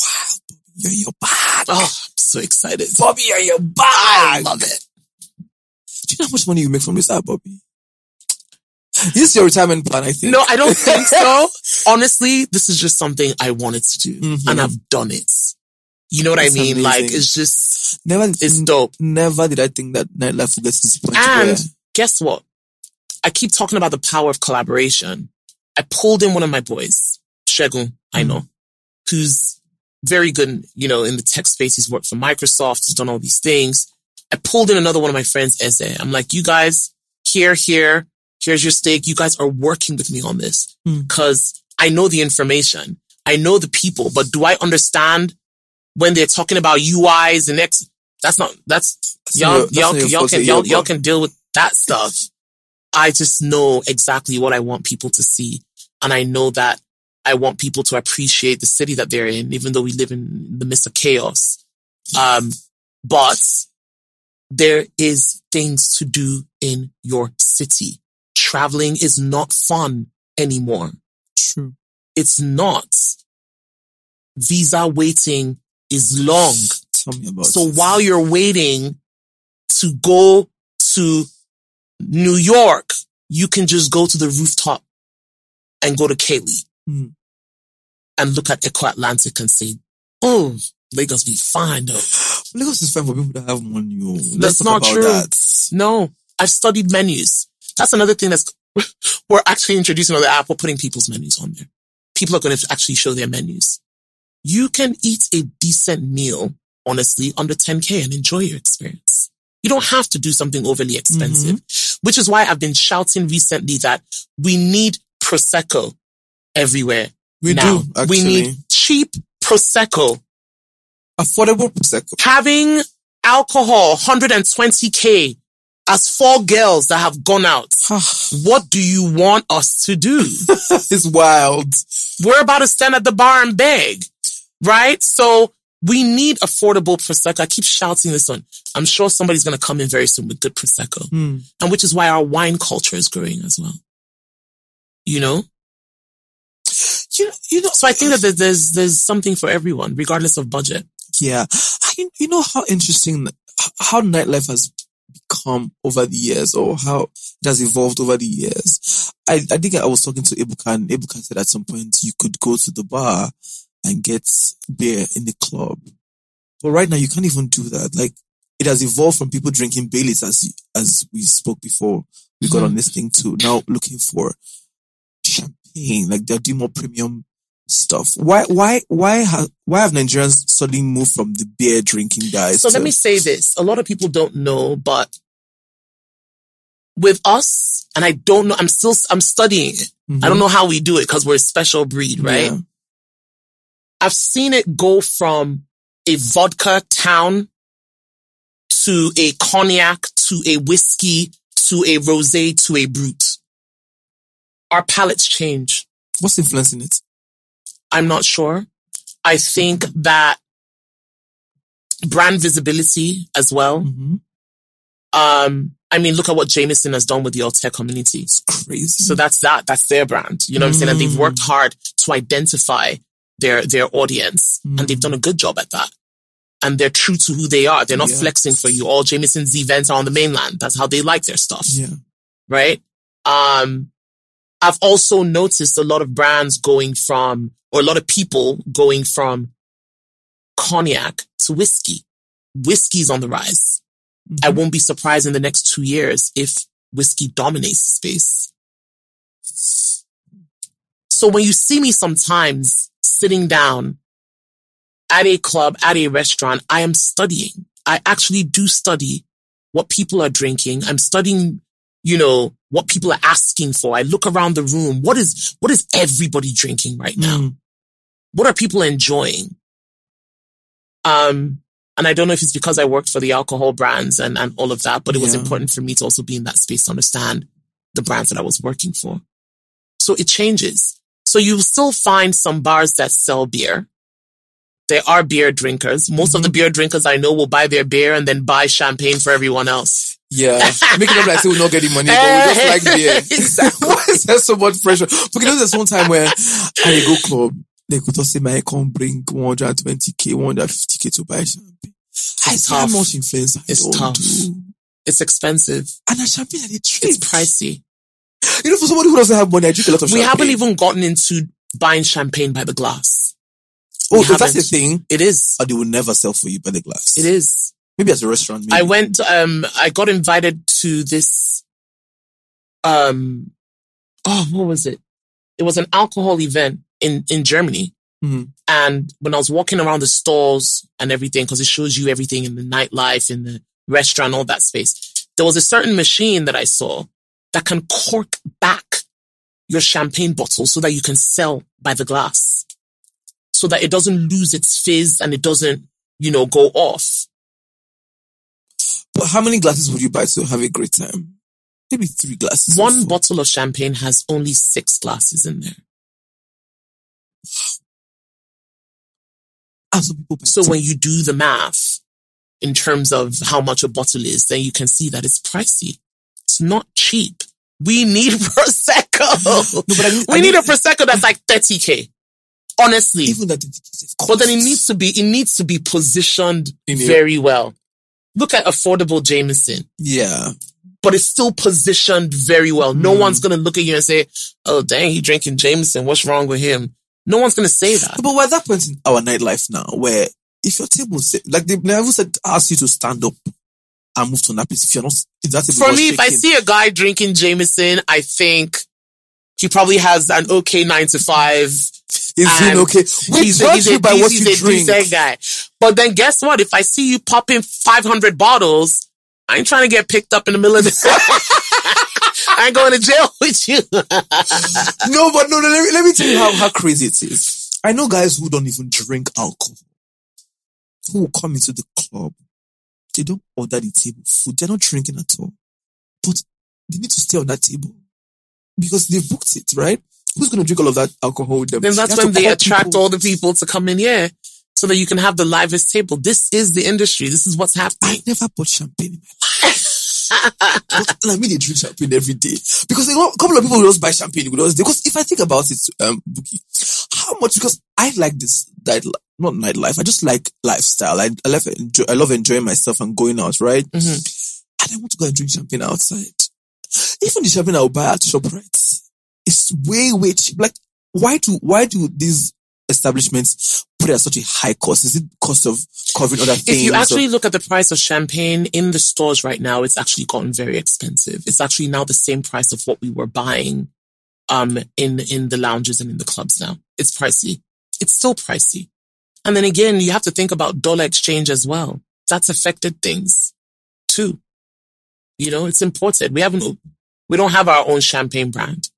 Wow, you're your bag. Oh, I'm so excited. Bobby, you're your bag. I love it. Do you know how much money you make from this app, Bobby? This is your retirement plan, I think. No, I don't think so. Honestly, this is just something I wanted to do Mhm. and I've done it. You know what That's I mean? Like, it's just, never, it's dope. never did I think that nightlife would get to this point. And where- guess what? I keep talking about the power of collaboration. I pulled in one of my boys, Shegun, I Mm. know, who's very good, you know, in the tech space. He's worked for Microsoft, he's done all these things. I pulled in another one of my friends, Eze. I'm like, you guys, here, here, here's your stake. You guys are working with me on this Mm. because I know the information. I know the people, but do I understand when they're talking about UIs and X? That's not, that's, That's y'all, not your- that's y'all, your y'all can, y'all, y'all can deal with that stuff. I just know exactly what I want people to see. And I know that I want people to appreciate the city that they're in, even though we live in the midst of chaos. Um, but there is things to do in your city. Traveling is not fun anymore. True. It's not. Visa waiting is long. Tell me about So it. while you're waiting to go to New York, you can just go to the rooftop and go to Kaylee Hmm. and look at Eko Atlantic and say, oh, Lagos be fine though. Lagos is fine for people that have money. oh. That's not true. That. No, I've studied menus. That's another thing that's, we're actually introducing on the app. We're putting people's menus on there. People are going to actually show their menus. You can eat a decent meal, honestly, under 10K and enjoy your experience. You don't have to do something overly expensive, mm-hmm. which is why I've been shouting recently that we need Prosecco everywhere We now. do, actually. We need cheap Prosecco, Affordable prosecco. having alcohol 120k as four girls that have gone out. what do you want us to do? it's wild. We're about to stand at the bar and beg, right? So we need affordable prosecco. I keep shouting this on. I'm sure somebody's going to come in very soon with good prosecco, Hmm. and which is why our wine culture is growing as well. You know, You, you know, so I think that there's there's something for everyone, regardless of budget. Yeah. I, you know how interesting, how nightlife has become over the years or how it has evolved over the years. I, I think I was talking to Ibuka and Ibuka said at some point you could go to the bar and get beer in the club. But right now you can't even do that. Like it has evolved from people drinking Baileys as, as we spoke before. We got on mm-hmm. this thing to now looking for champagne. Like they're doing more premium stuff. Why, why, why have, why have Nigerians suddenly moved from the beer drinking guys? So to, let me say this. A lot of people don't know, but with us, and I don't know, I'm still, I'm studying it. I don't mm-hmm. know how we do it because we're a special breed, right? Yeah. I've seen it go from a vodka town to a cognac to a whiskey to a rosé to a brut. Our palates change. What's influencing it? I'm not sure. I think that brand visibility as well. Mm-hmm. Um, I mean, look at what Jameson has done with the Altair community. It's crazy. So that's that. That's their brand. You know what I'm saying? And they've worked hard to identify their, their audience and they've done a good job at that. And they're true to who they are. They're not Yeah. flexing for you. All Jameson's events are on the mainland. That's how they like their stuff. yeah. Right? Um, I've also noticed a lot of brands going from, or a lot of people going from cognac to whiskey. Whiskey's on the rise. I won't be surprised in the next two years if whiskey dominates the space. So when you see me sometimes sitting down at a club, at a restaurant, I am studying. I actually do study what people are drinking. I'm studying, you know, what people are asking for. I look around the room. What is, what is everybody drinking right now? Mm. What are people enjoying? Um, and I don't know if it's because I worked for the alcohol brands and, and all of that, but it was Yeah. important for me to also be in that space to understand the brands that I was working for. So it changes. So you still find some bars that sell beer. There are beer drinkers. Most of the mm-hmm. beer drinkers I know will buy their beer and then buy champagne for everyone else. Yeah. Making them like say we're not getting money, but we just like beer. Exactly. Why is there so much pressure? Because there's one time where I go club, they could just say, my I can't bring 120k, 150k to buy champagne. I see how much influence I It's don't tough. do. It's expensive. And a champagne at the It's pricey. You know, for somebody who doesn't have money, I drink a lot of We champagne. haven't even gotten into buying champagne by the glass. Oh, if that's the thing. It is. Or they will never sell for you by the glass. It is. Maybe as a restaurant. Maybe. I went, um, I got invited to this, um, oh, what was it? It was an alcohol event in, in Germany. Mhm. And when I was walking around the stalls and everything, cause it shows you everything in the nightlife, in the restaurant, all that space, there was a certain machine that I saw that can cork back your champagne bottle so that you can sell by the glass. So that it doesn't lose its fizz and it doesn't, you know, go off. But how many glasses would you buy to have a great time? Maybe three glasses. One bottle of champagne has only six glasses in there. And some people buy So when you do the math in terms of how much a bottle is, then you can see that it's pricey. It's not cheap. We need Prosecco. No, I mean- we I need mean- a Prosecco that's like 30k. Honestly. even that, but then it needs to be, it needs to be positioned In very well. Look at affordable Jameson, Yeah. but it's still positioned very well. No Hmm. one's going to look at you and say, Oh, dang, he drinking Jameson. What's wrong with him? No one's going to say that. But we're at that point in our nightlife now where if your table like they never said, ask you to stand up and move to place if you're not, if that table For me, if I see a guy drinking Jameson, I think he probably has an okay nine to five. is and okay? We he's a, he's you a, by he's, what he's you a drink. guy. But then guess what? If I see you popping 500 bottles, I ain't trying to get picked up in the middle of the I ain't going to jail with you. No, but no, no, let me, let me tell you how, how crazy it is. I know guys who don't even drink alcohol, who will come into the club. They don't order the table food. They're not drinking at all. But they need to stay on that table because they've booked it, right? Who's going to drink all of that alcohol with them? Then that's have when they attract people. all the people to come in here so that you can have the livest table. This is the industry. This is what's happening. I never bought champagne in my life. But, like me, they drink champagne every day because a couple of people will just buy champagne with us. Because if I think about it, um, Bukky, how much? Because I like this night, not nightlife. I just like lifestyle. I, I love enjoy, I love enjoying myself and going out, right? Mhm. And I want to go and drink champagne outside. Even the champagne I'll buy at ShopRite, it's way way cheap. Like why do why do these establishments put it at such a high cost? Is it cost of covering other things? If you or- actually look at the price of champagne in the stores right now, it's actually gotten very expensive. It's actually now the same price of what we were buying um in in the lounges and in the clubs now. It's pricey. It's still pricey. And then again, you have to think about dollar exchange as well. That's affected things too. You know, it's imported. We haven't we don't have our own champagne brand.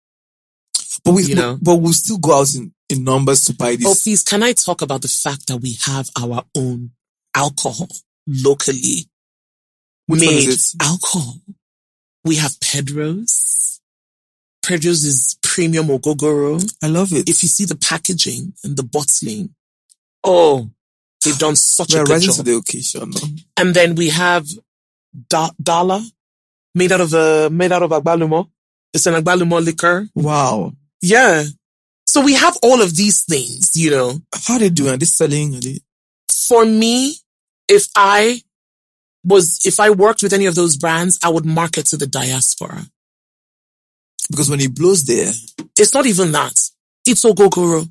But we, you know. but we'll still go out in, in numbers to buy Oh, please, can I talk about the fact that we have our own alcohol locally Which made alcohol? We have Pedro's. Pedro's is premium ogogoro. I love it. If you see the packaging and the bottling, oh, they've done such We're a good job. to the occasion. No? and then we have da- Dala, made out of a made out of agbalumo. It's an agbalumo liquor. Wow. Yeah. So we have all of these things, you know. How are they doing? Are they selling? Are they... for me, if I was, if I worked with any of those brands, I would market to the diaspora. Because when it blows there, It's not even that. It's Ogogoro.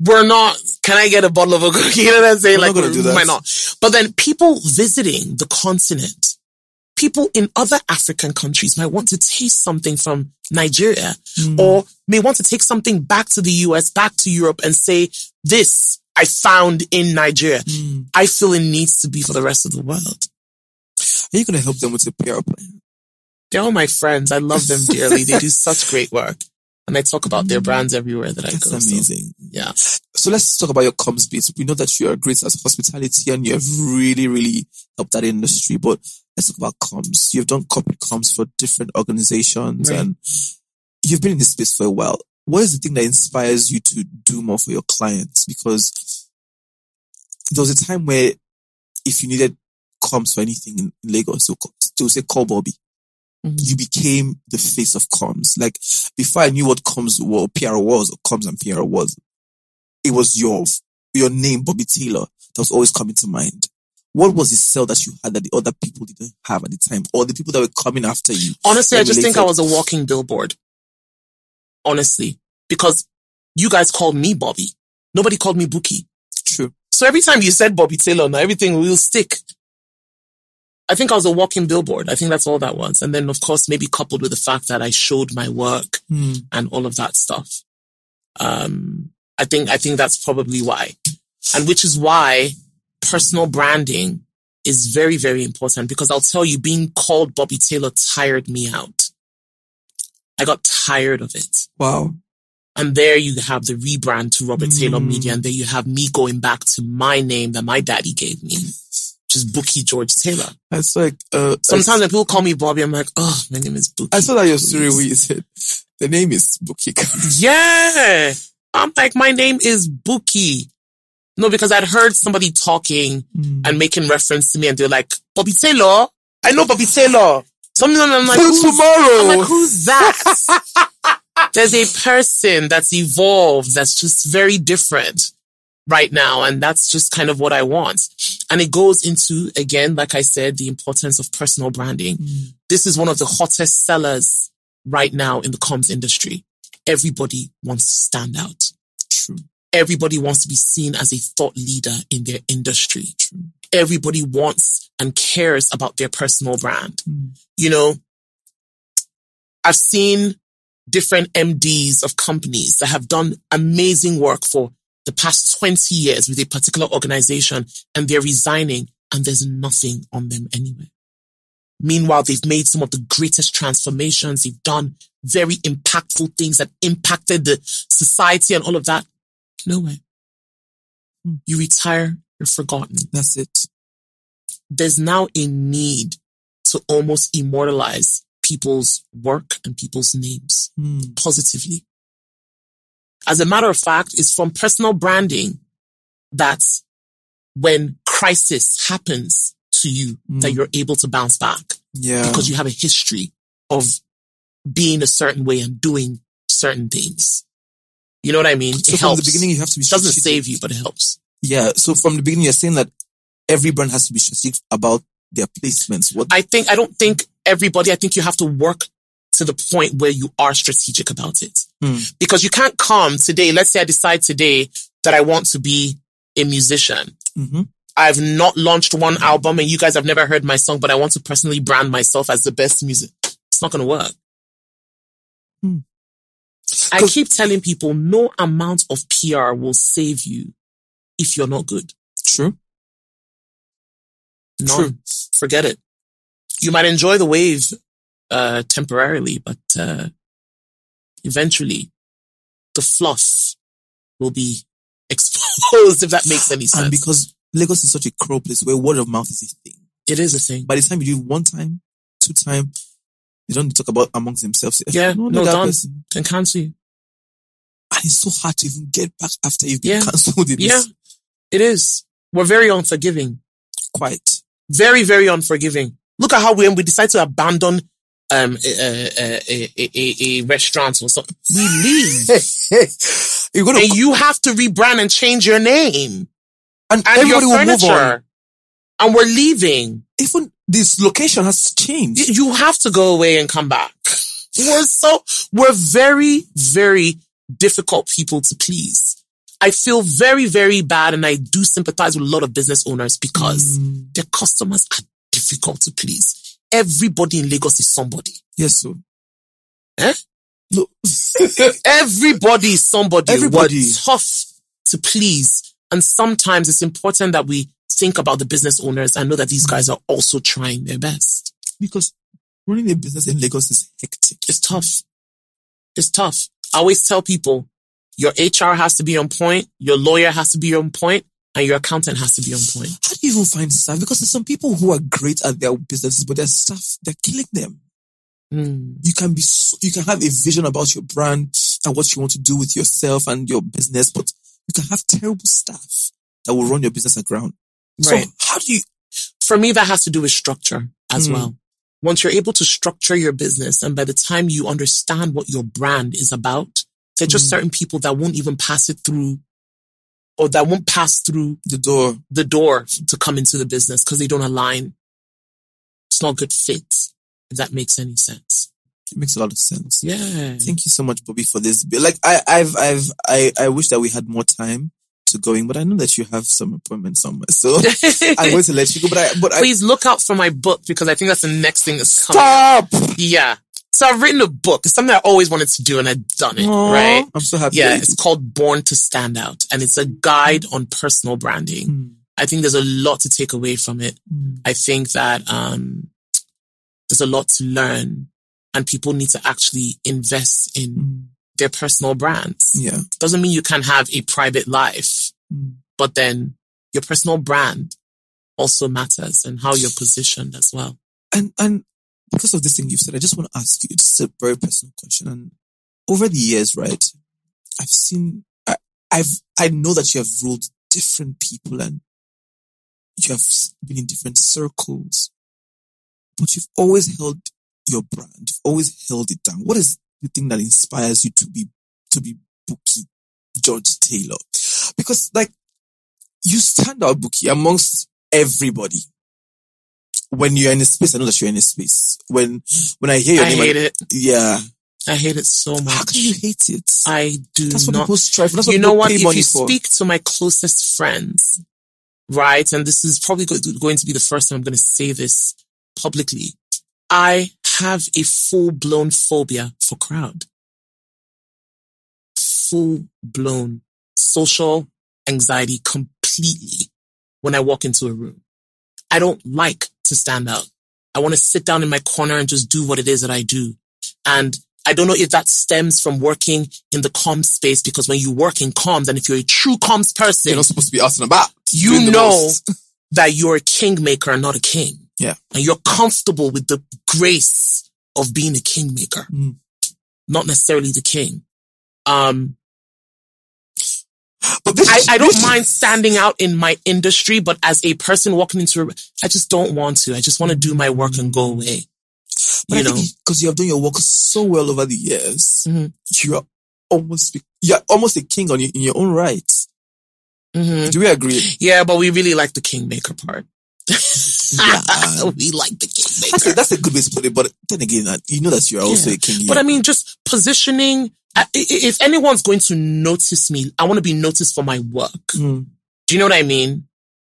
We're not, can I get a bottle of Ogogoro? You know what I'm saying? We're not like, gonna do that. why not? But then people visiting the continent, people in other African countries might want to taste something from Nigeria Hmm. or may want to take something back to the US, back to Europe and say, this I found in Nigeria. Hmm. I feel it needs to be for the rest of the world. are you going to help them with a PR plan? They're all my friends. I love them dearly. They do such great work. And I talk about their brands everywhere that I That's go. so, amazing. yeah. So let's talk about your comms bit. We know that you are great at hospitality and you have really, really helped that industry. But let's talk about comms. You've done corporate comms for different organizations Right. and you've been in this space for a while. What is the thing that inspires you to do more for your clients? Because there was a time where if you needed comms for anything in Lagos, they'll say call Bobby. Mhm. You became the face of comms. Like before I knew what comms were, PR was, or comms and PR was, it was your your name, Bobby Taylor, that was always coming to mind. What was the sell that you had that the other people didn't have at the time, or the people that were coming after you? Honestly, I just think I was a walking billboard. Honestly, because you guys called me Bobby. Nobody called me Bukky. True. So every time you said Bobby Taylor, now everything will stick. I think I was a walking billboard. I think that's all that was. And then, of course, maybe coupled with the fact that I showed my work Hmm. and all of that stuff. Um, I think, I think that's probably why. And which is why personal branding is very, very important because I'll tell you, being called Bobby Taylor tired me out. I got tired of it. Wow. And there you have the rebrand to Robert Taylor Mm. Media. And there you have me going back to my name that my daddy gave me, which is Bukky George Taylor. That's like, uh, Sometimes when people call me Bobby, I'm like, oh, my name is Bukky. I saw that your story please." where you said the name is Bukika. Yeah. I'm like, my name is Bukky. No, because I'd heard somebody talking Hmm. and making reference to me and they're like, Bobby Taylor? I know Bobby Taylor. Something I'm like, who's, tomorrow. I'm like, who's that? There's a person that's evolved that's just very different right now. And that's just kind of what I want. And it goes into, again, like I said, the importance of personal branding. This is one of the hottest sellers right now in the comms industry. Everybody wants to stand out. Everybody wants to be seen as a thought leader in their industry. Everybody wants and cares about their personal brand. Hmm. You know, I've seen different MDs of companies that have done amazing work for the past 20 years with a particular organization and they're resigning and there's nothing on them anywhere. Meanwhile, they've made some of the greatest transformations. They've done very impactful things that impacted the society and all of that. No way. Hmm. You retire, you're forgotten. That's it. There's now a need to almost immortalize people's work and people's names Hmm. positively. As a matter of fact, it's from personal branding that when crisis happens to you, that Mm. you're able to bounce back Yeah. because you have a history of being a certain way and doing certain things. You know what I mean? so it from helps. the beginning, you have to be it doesn't save you, but it helps. Yeah. So from the beginning, you're saying that every brand has to be strategic about their placements. What? I think, I don't think everybody, I think you have to work to the point where you are strategic about it. Hmm. Because you can't come today. Let's say I decide today that I want to be a musician. Mhm. I've not launched one album and you guys have never heard my song, but I want to personally brand myself as the best music. It's not going to work. Hmm. I keep telling people no amount of PR will save you if you're not good. True. True. Forget it. You might enjoy the wave uh, temporarily, but uh, eventually the fluff will be exposed, if that makes any sense. And because Lagos is such a cruel place where word of mouth is a thing. it is a thing. By the time you do one time, two time, they don't talk about amongst themselves. Yeah, no, no, done. person. Can cancel you. And it's so hard to even get back after you've Yeah. been cancelled. It is Yeah, it is. We're very unforgiving. quite. Very, very unforgiving. Look at how when we decide to abandon um, a, a, a, a, restaurant or something, we leave. Gonna and you have to rebrand and change your name and, and everybody your will move on. And we're leaving. Even this location has changed. You have to go away and come back. We're so, we're very, very difficult people to please. I feel very, very bad and I do sympathize with a lot of business owners because Mm, their customers are difficult to please. Everybody in Lagos is somebody. yes, sir. Eh? Look, Everybody is somebody. Everybody. We're tough to please. And sometimes it's important that we think about the business owners and know that these guys are also trying their best. because running a business in Lagos is hectic. It's tough. It's tough. I always tell people your HR has to be on point, your lawyer has to be on point, and your accountant has to be on point. How do you even find staff? Because there's some people who are great at their businesses, but their staff, they're killing them. Mm. You can be, so, you can have a vision about your brand and what you want to do with yourself and your business, but you can have terrible staff that will run your business aground. Right. So how do you, For me, that has to do with structure as Mm. well. Once you're able to structure your business and by the time you understand what your brand is about, there are just Mm. certain people that won't even pass it through or that won't pass through the door? the door to come into the business because they don't align. It's not a good fit, if that makes any sense. It makes a lot of sense. Yeah. Thank you so much, Bobby, for this. Like, I, I've, I've, I, I wish that we had more time to going, but I know that you have some appointment somewhere. So I'm going to let you go, but I, but I, Please look out for my book because I think that's the next thing that's coming. stop! Yeah. So I've written a book. It's something I always wanted to do and I've done it, Aw, right? I'm so happy. Yeah, it's called Born to Stand Out and it's a guide on personal branding. Hmm. I think there's a lot to take away from it. Hmm. I think that, um, there's a lot to learn and people need to actually invest in Hmm. their personal brands. Yeah. Doesn't mean you can't have a private life, But then your personal brand also matters and how you're positioned as well. And, and because of this thing you've said, I just want to ask you, it's a very personal question. And over the years, right, I've seen, I, I've, I know that you have ruled different people and you have been in different circles, but you've always held your brand. You've always held it down. What is the thing that inspires you to be, to be Bukky George Taylor? Because like, you stand out Bukky amongst everybody when you're in a space, I know that you're in a space. When when I hear your I name, hate I, it. yeah. I hate it so much. How can you hate it? I do That's what not. people strive for. That's what you know what? If you for. speak to my closest friends, right, and this is probably going to be the first time I'm going to say this publicly, I have a full blown phobia for crowd. Full blown social anxiety completely when I walk into a room. I don't like to stand out. I want to sit down in my corner and just do what it is that I do. And I don't know if that stems from working in the comms space because when you work in comms and if you're a true comms person, You're not supposed to be asking about. you know that you're a kingmaker and not a king. Yeah. And you're comfortable with the grace of being a kingmaker, Mm. not necessarily the king. Um, But this, I, I don't this- mind standing out in my industry, but as a person walking into, a, I just don't want to. I just want to do my work and go away. But you I know, because you have done your work so well over the years, Mhm. you are almost you're almost a king on your, in your own right. Mhm. Do we agree? yeah, but we really like the kingmaker part. Yeah. we like the kingmaker. That's a, that's a good way to put it. But then again, uh, you know that you're also Yeah. a king. But I mean, just positioning. If anyone's going to notice me, I want to be noticed for my work. Mm. Do you know what I mean?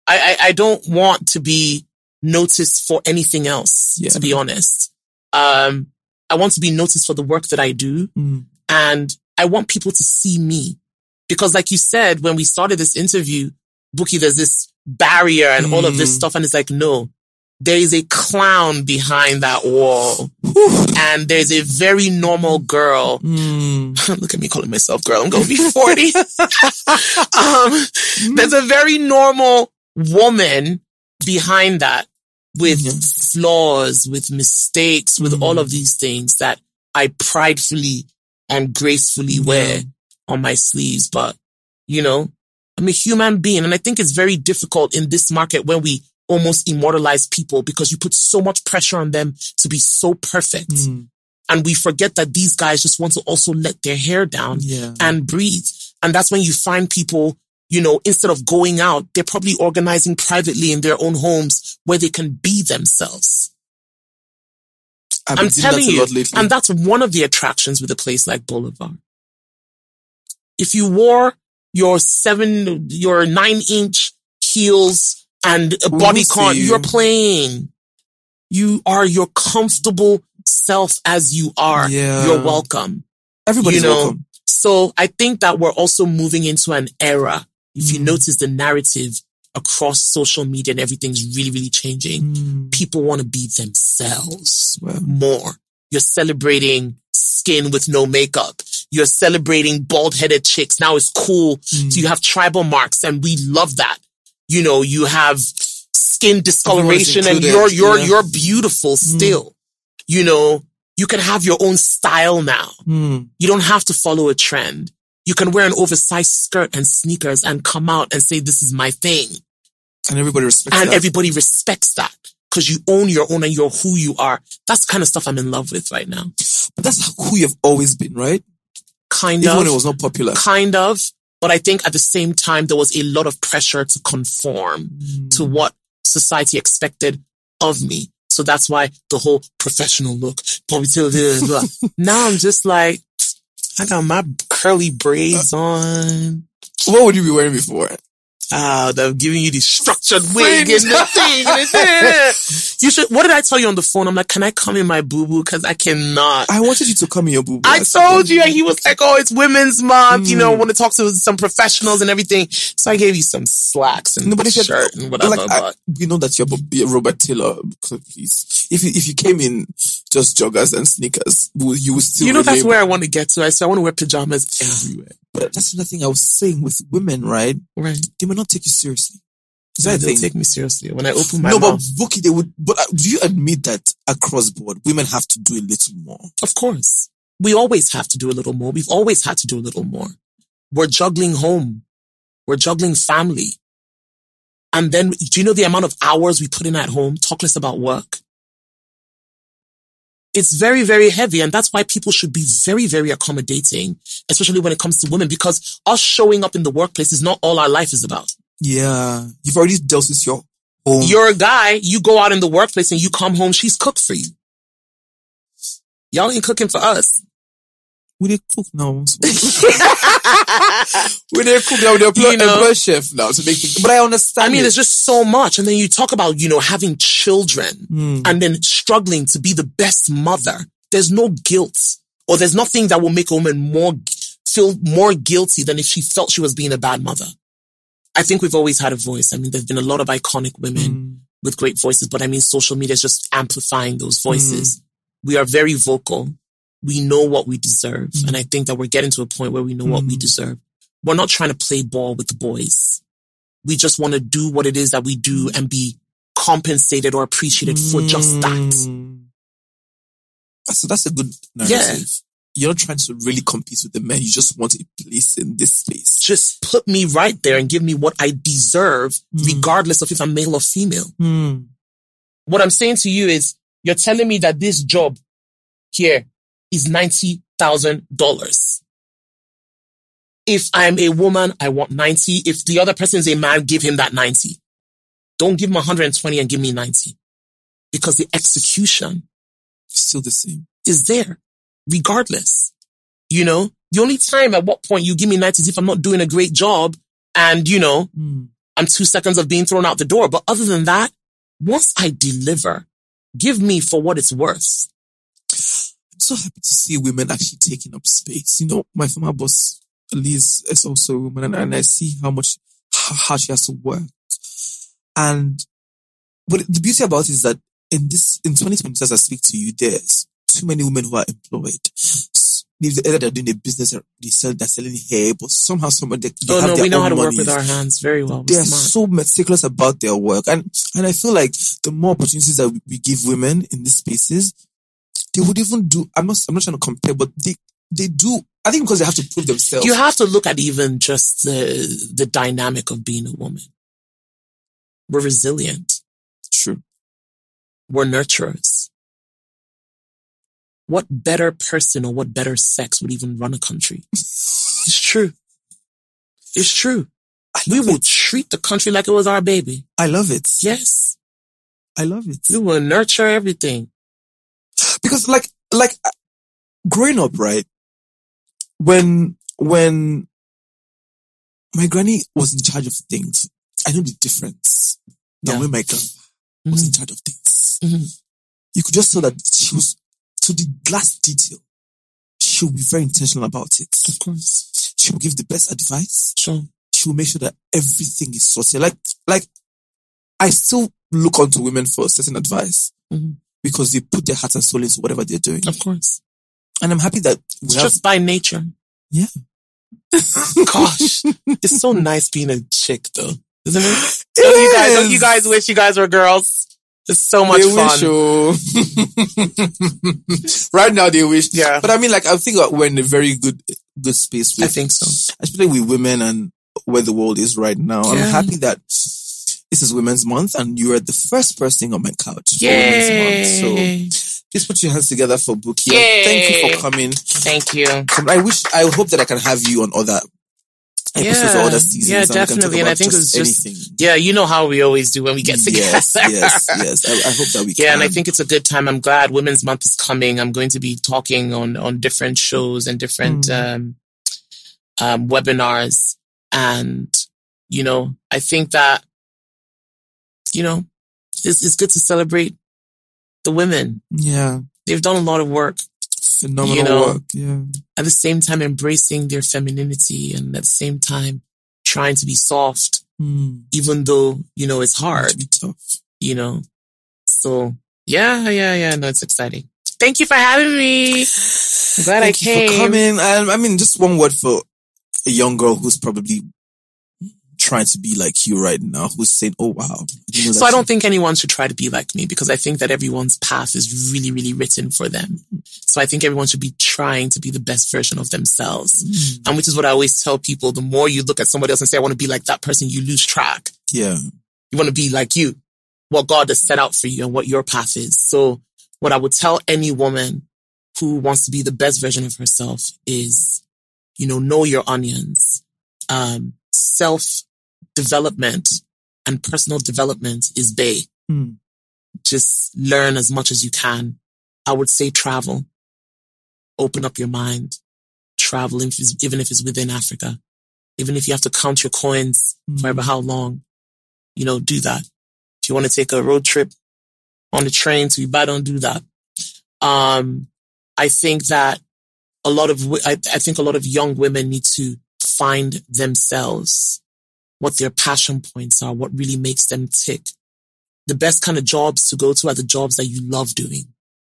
I, I, I don't want to be noticed for anything else, Yeah. to be honest. Um, I want to be noticed for the work that I do Mm. and I want people to see me because like you said, when we started this interview, Bukky, there's this barrier and all of this Mm. stuff. And it's like, no, there is a clown behind that wall and there's a very normal girl Mm. look at me calling myself girl. I'm going to be 40. um, there's a very normal woman behind that with Yeah. flaws, with mistakes, with Mm. all of these things that I pridefully and gracefully wear on my sleeves. But, you know, I'm a human being. And I think it's very difficult in this market when we almost immortalize people because you put so much pressure on them to be so perfect. Mm. And we forget that these guys just want to also let their hair down Yeah. and breathe. And that's when you find people, you know, instead of going out, they're probably organizing privately in their own homes where they can be themselves. I've I'm telling you. And that's one of the attractions with a place like Boulevard. If you wore your seven, your nine inch heels and a body con, you. you're playing. You are your comfortable self as you are. Yeah. You're welcome. Everybody's you know, welcome. So I think that we're also moving into an era. If you Mm. notice the narrative across social media and everything's really, really changing. Mm. People want to be themselves more. You're celebrating skin with no makeup. You're celebrating bald headed chicks. Now it's cool. Mm. So you have tribal marks and we love that. You know, you have skin discoloration and you're, you're, yeah. you're beautiful still. You know, you can have your own style now. Mm. You don't have to follow a trend. You can wear an oversized skirt and sneakers and come out and say, this is my thing. And everybody respects And that. everybody respects that because you own your own and you're who you are. That's the kind of stuff I'm in love with right now. but that's who you've always been, right? Kind Even of. when it was not popular. kind of. But I think at the same time, there was a lot of pressure to conform to hmm. what society expected of me. So that's why the whole professional look, ponytail, blah, blah. now I'm just like, I got my curly braids uh, on. What would you be wearing before? Ah, they're giving you the structured wig and the thing. and the- you should, what did I tell you on the phone? I'm like, can I come in my boo boo? Cause I cannot. I wanted you to come in your boo boo. I told you, and he was like, "Oh, it's Women's Month. You know, I want to talk to some professionals and everything." So I gave you some slacks and No, but a if shirt and whatever. like, I, know that you're, Robert Taylor. Please, if you, if you came in just joggers and sneakers, you would still. you know, that's where I want to get to. I said I want to wear pajamas everywhere. But that's another thing I was saying with women, right? Right? They may not take you seriously. Is that thing? take me seriously when I open my mouth. no, but mouth. Bukky, they would. But uh, do you admit that across board, women have to do a little more? Of course, we always have to do a little more. We've always had to do a little more. We're juggling home. We're juggling family. And then, do you know the amount of hours we put in at home? Talk less about work. It's very, very heavy. And that's why people should be very, very accommodating, especially when it comes to women, because us showing up in the workplace is not all our life is about. Yeah, you've already dealt with your home. You're a guy, you go out in the workplace and you come home, she's cooked for you. Y'all ain't cooking for us. We they cook now. we they cook now. They employ, You know? employ chef now to make. Things, but I understand. I mean, it. there's just so much. And then you talk about, you know, having children Hmm. and then struggling to be the best mother. There's no guilt or there's nothing that will make a woman more feel more guilty than if she felt she was being a bad mother. I think we've always had a voice. I mean, there's been a lot of iconic women Hmm. with great voices, but I mean, social media is just amplifying those voices. We are very vocal. We know what we deserve. Mm. And I think that we're getting to a point where we know what we Mm. deserve. We're not trying to play ball with the boys. We just want to do what it is that we do and be compensated or appreciated for just that. Mm. So that's a good narrative. You're not trying to really compete with the men. You just want a place in this space. Just put me right there and give me what I deserve, Mm. regardless of if I'm male or female. Mm. What I'm saying to you is you're telling me that this job here is $90,000. If I'm a woman, I want 90. If the other person is a man, give him that 90. Don't give him 120 and give me 90 because the execution is Still the same. is there regardless. You know, the only time at what point you give me 90 is if I'm not doing a great job and, you know, Mm. I'm two seconds of being thrown out the door. But other than that, once I deliver, give me for what it's worth. I'm so happy to see women actually taking up space. You know, my former boss, Liz, is also a woman, and, and I see how much, how, how she has to work. And, but the beauty about it is that in this, in 2020, as I speak to you, there's too many women who are employed. Either they're doing a business, or they sell, they're selling hair, but somehow somebody, they, they oh have no, their we know how to work with our hands very well. they We're so meticulous about their work. And, and I feel like the more opportunities that we give women in these spaces, they would even do, I'm not, I'm not trying to compare, but they, they do, I think because they have to prove themselves. You have to look at even just the the dynamic of being a woman. We're resilient. True. We're nurturers. What better person or what better sex would even run a country? it's true. It's true. We will treat the country like it was our baby. I love it. Yes. I love it. We will nurture everything. Because like, like uh, growing up, right? When, when my granny was in charge of things, I know the difference. Now Yeah. when my grandma was in Mhm. charge of things, Mhm. you could just tell that she was to the last detail. She will be very intentional about it. Of course. She will give the best advice. Sure. She will make sure that everything is sorted. Like, like, I still look onto women for certain advice Mhm. Because they put their heart and soul into whatever they're doing. Of course. And I'm happy that we It's have, just by nature. yeah. Gosh, it's so nice being a chick though, isn't it? Don't you guys, don't you guys wish you guys were girls? It's so much they fun. wish, oh. right now they wish. Yeah. But I mean, like, I think we're in a very good, good space I think so. especially with women and where the world is right now. I'm happy that this is Women's Month and you are the first person on my couch for Women's Month. So please put your hands together for Bukky. And Yay. Thank you for coming. Thank you. I wish, I hope that I can have you on other episodes or Yeah. other seasons. Yeah, and we can talk definitely. And I think it's just- anything. Yeah, you know how we always do when we get together. Yes, yes, yes. I, I hope that we can. Yeah, and I think it's a good time. I'm glad Women's Month is coming. I'm going to be talking on on different shows and different um, um, webinars, and you know, I think that you know, it's it's good to celebrate the women. yeah, They've done a lot of work. phenomenal You know, work. Yeah. At the same time, embracing their femininity, and at the same time, trying to be soft, Mm. even though you know it's hard. To tough. you know. So yeah, yeah, yeah. No, it's exciting. Thank you for having me. I'm glad Thank I you came. for coming. And I mean, just one word for a young girl who's probably trying to be like you right now, who's saying, "Oh wow." Didn't know So I don't you- think anyone should try to be like me because I think that everyone's path is really, really written for them. So I think everyone should be trying to be the best version of themselves. Mm. And which is what I always tell people. The more you look at somebody else and say, I want to be like that person, you lose track. Yeah. You want to be like you, what God has set out for you and what your path is. So what I would tell any woman who wants to be the best version of herself is, you know, know your onions. Um, self development and personal development is bay. Mm. Just learn as much as you can. I would say travel. Open up your mind. Travel, if even if it's within Africa. Even if you have to count your coins Mm. forever how long, you know, do that. If you want to take a road trip on the train to Ibadan, don't do that. Um, I think that a lot of, I, I think a lot of young women need to find themselves, what their passion points are, what really makes them tick. The best kind of jobs to go to are the jobs that you love doing.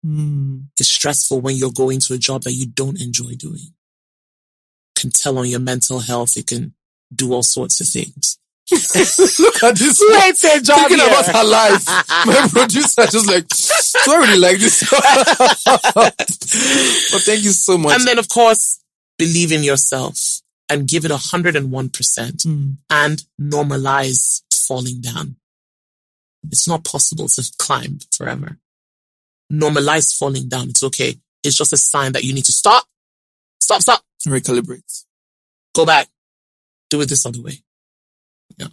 Mm. It's stressful when you're going to a job that you don't enjoy doing. can tell on your mental health. It can do all sorts of things. Look at this. Who hates their job Thinking here? about her life. My producer just like, do I really like this? but thank you so much. And then, of course, believe in yourself and give it 101% Mm. and normalize falling down. It's not possible to climb forever. Normalize falling down. It's okay. It's just a sign that you need to stop, stop, stop, Recalibrate. go back, do it this other way. Yeah.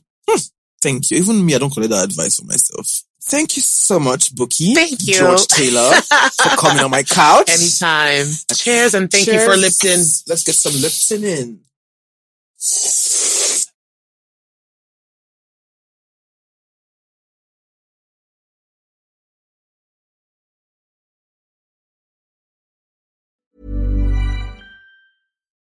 Thank you. Even me, I don't collect that advice for myself. Thank you so much, Bukky. Thank you. George Taylor, for coming on my couch. Anytime. Cheers and thank you for Cheers. Lipton. Let's get some Lipton in you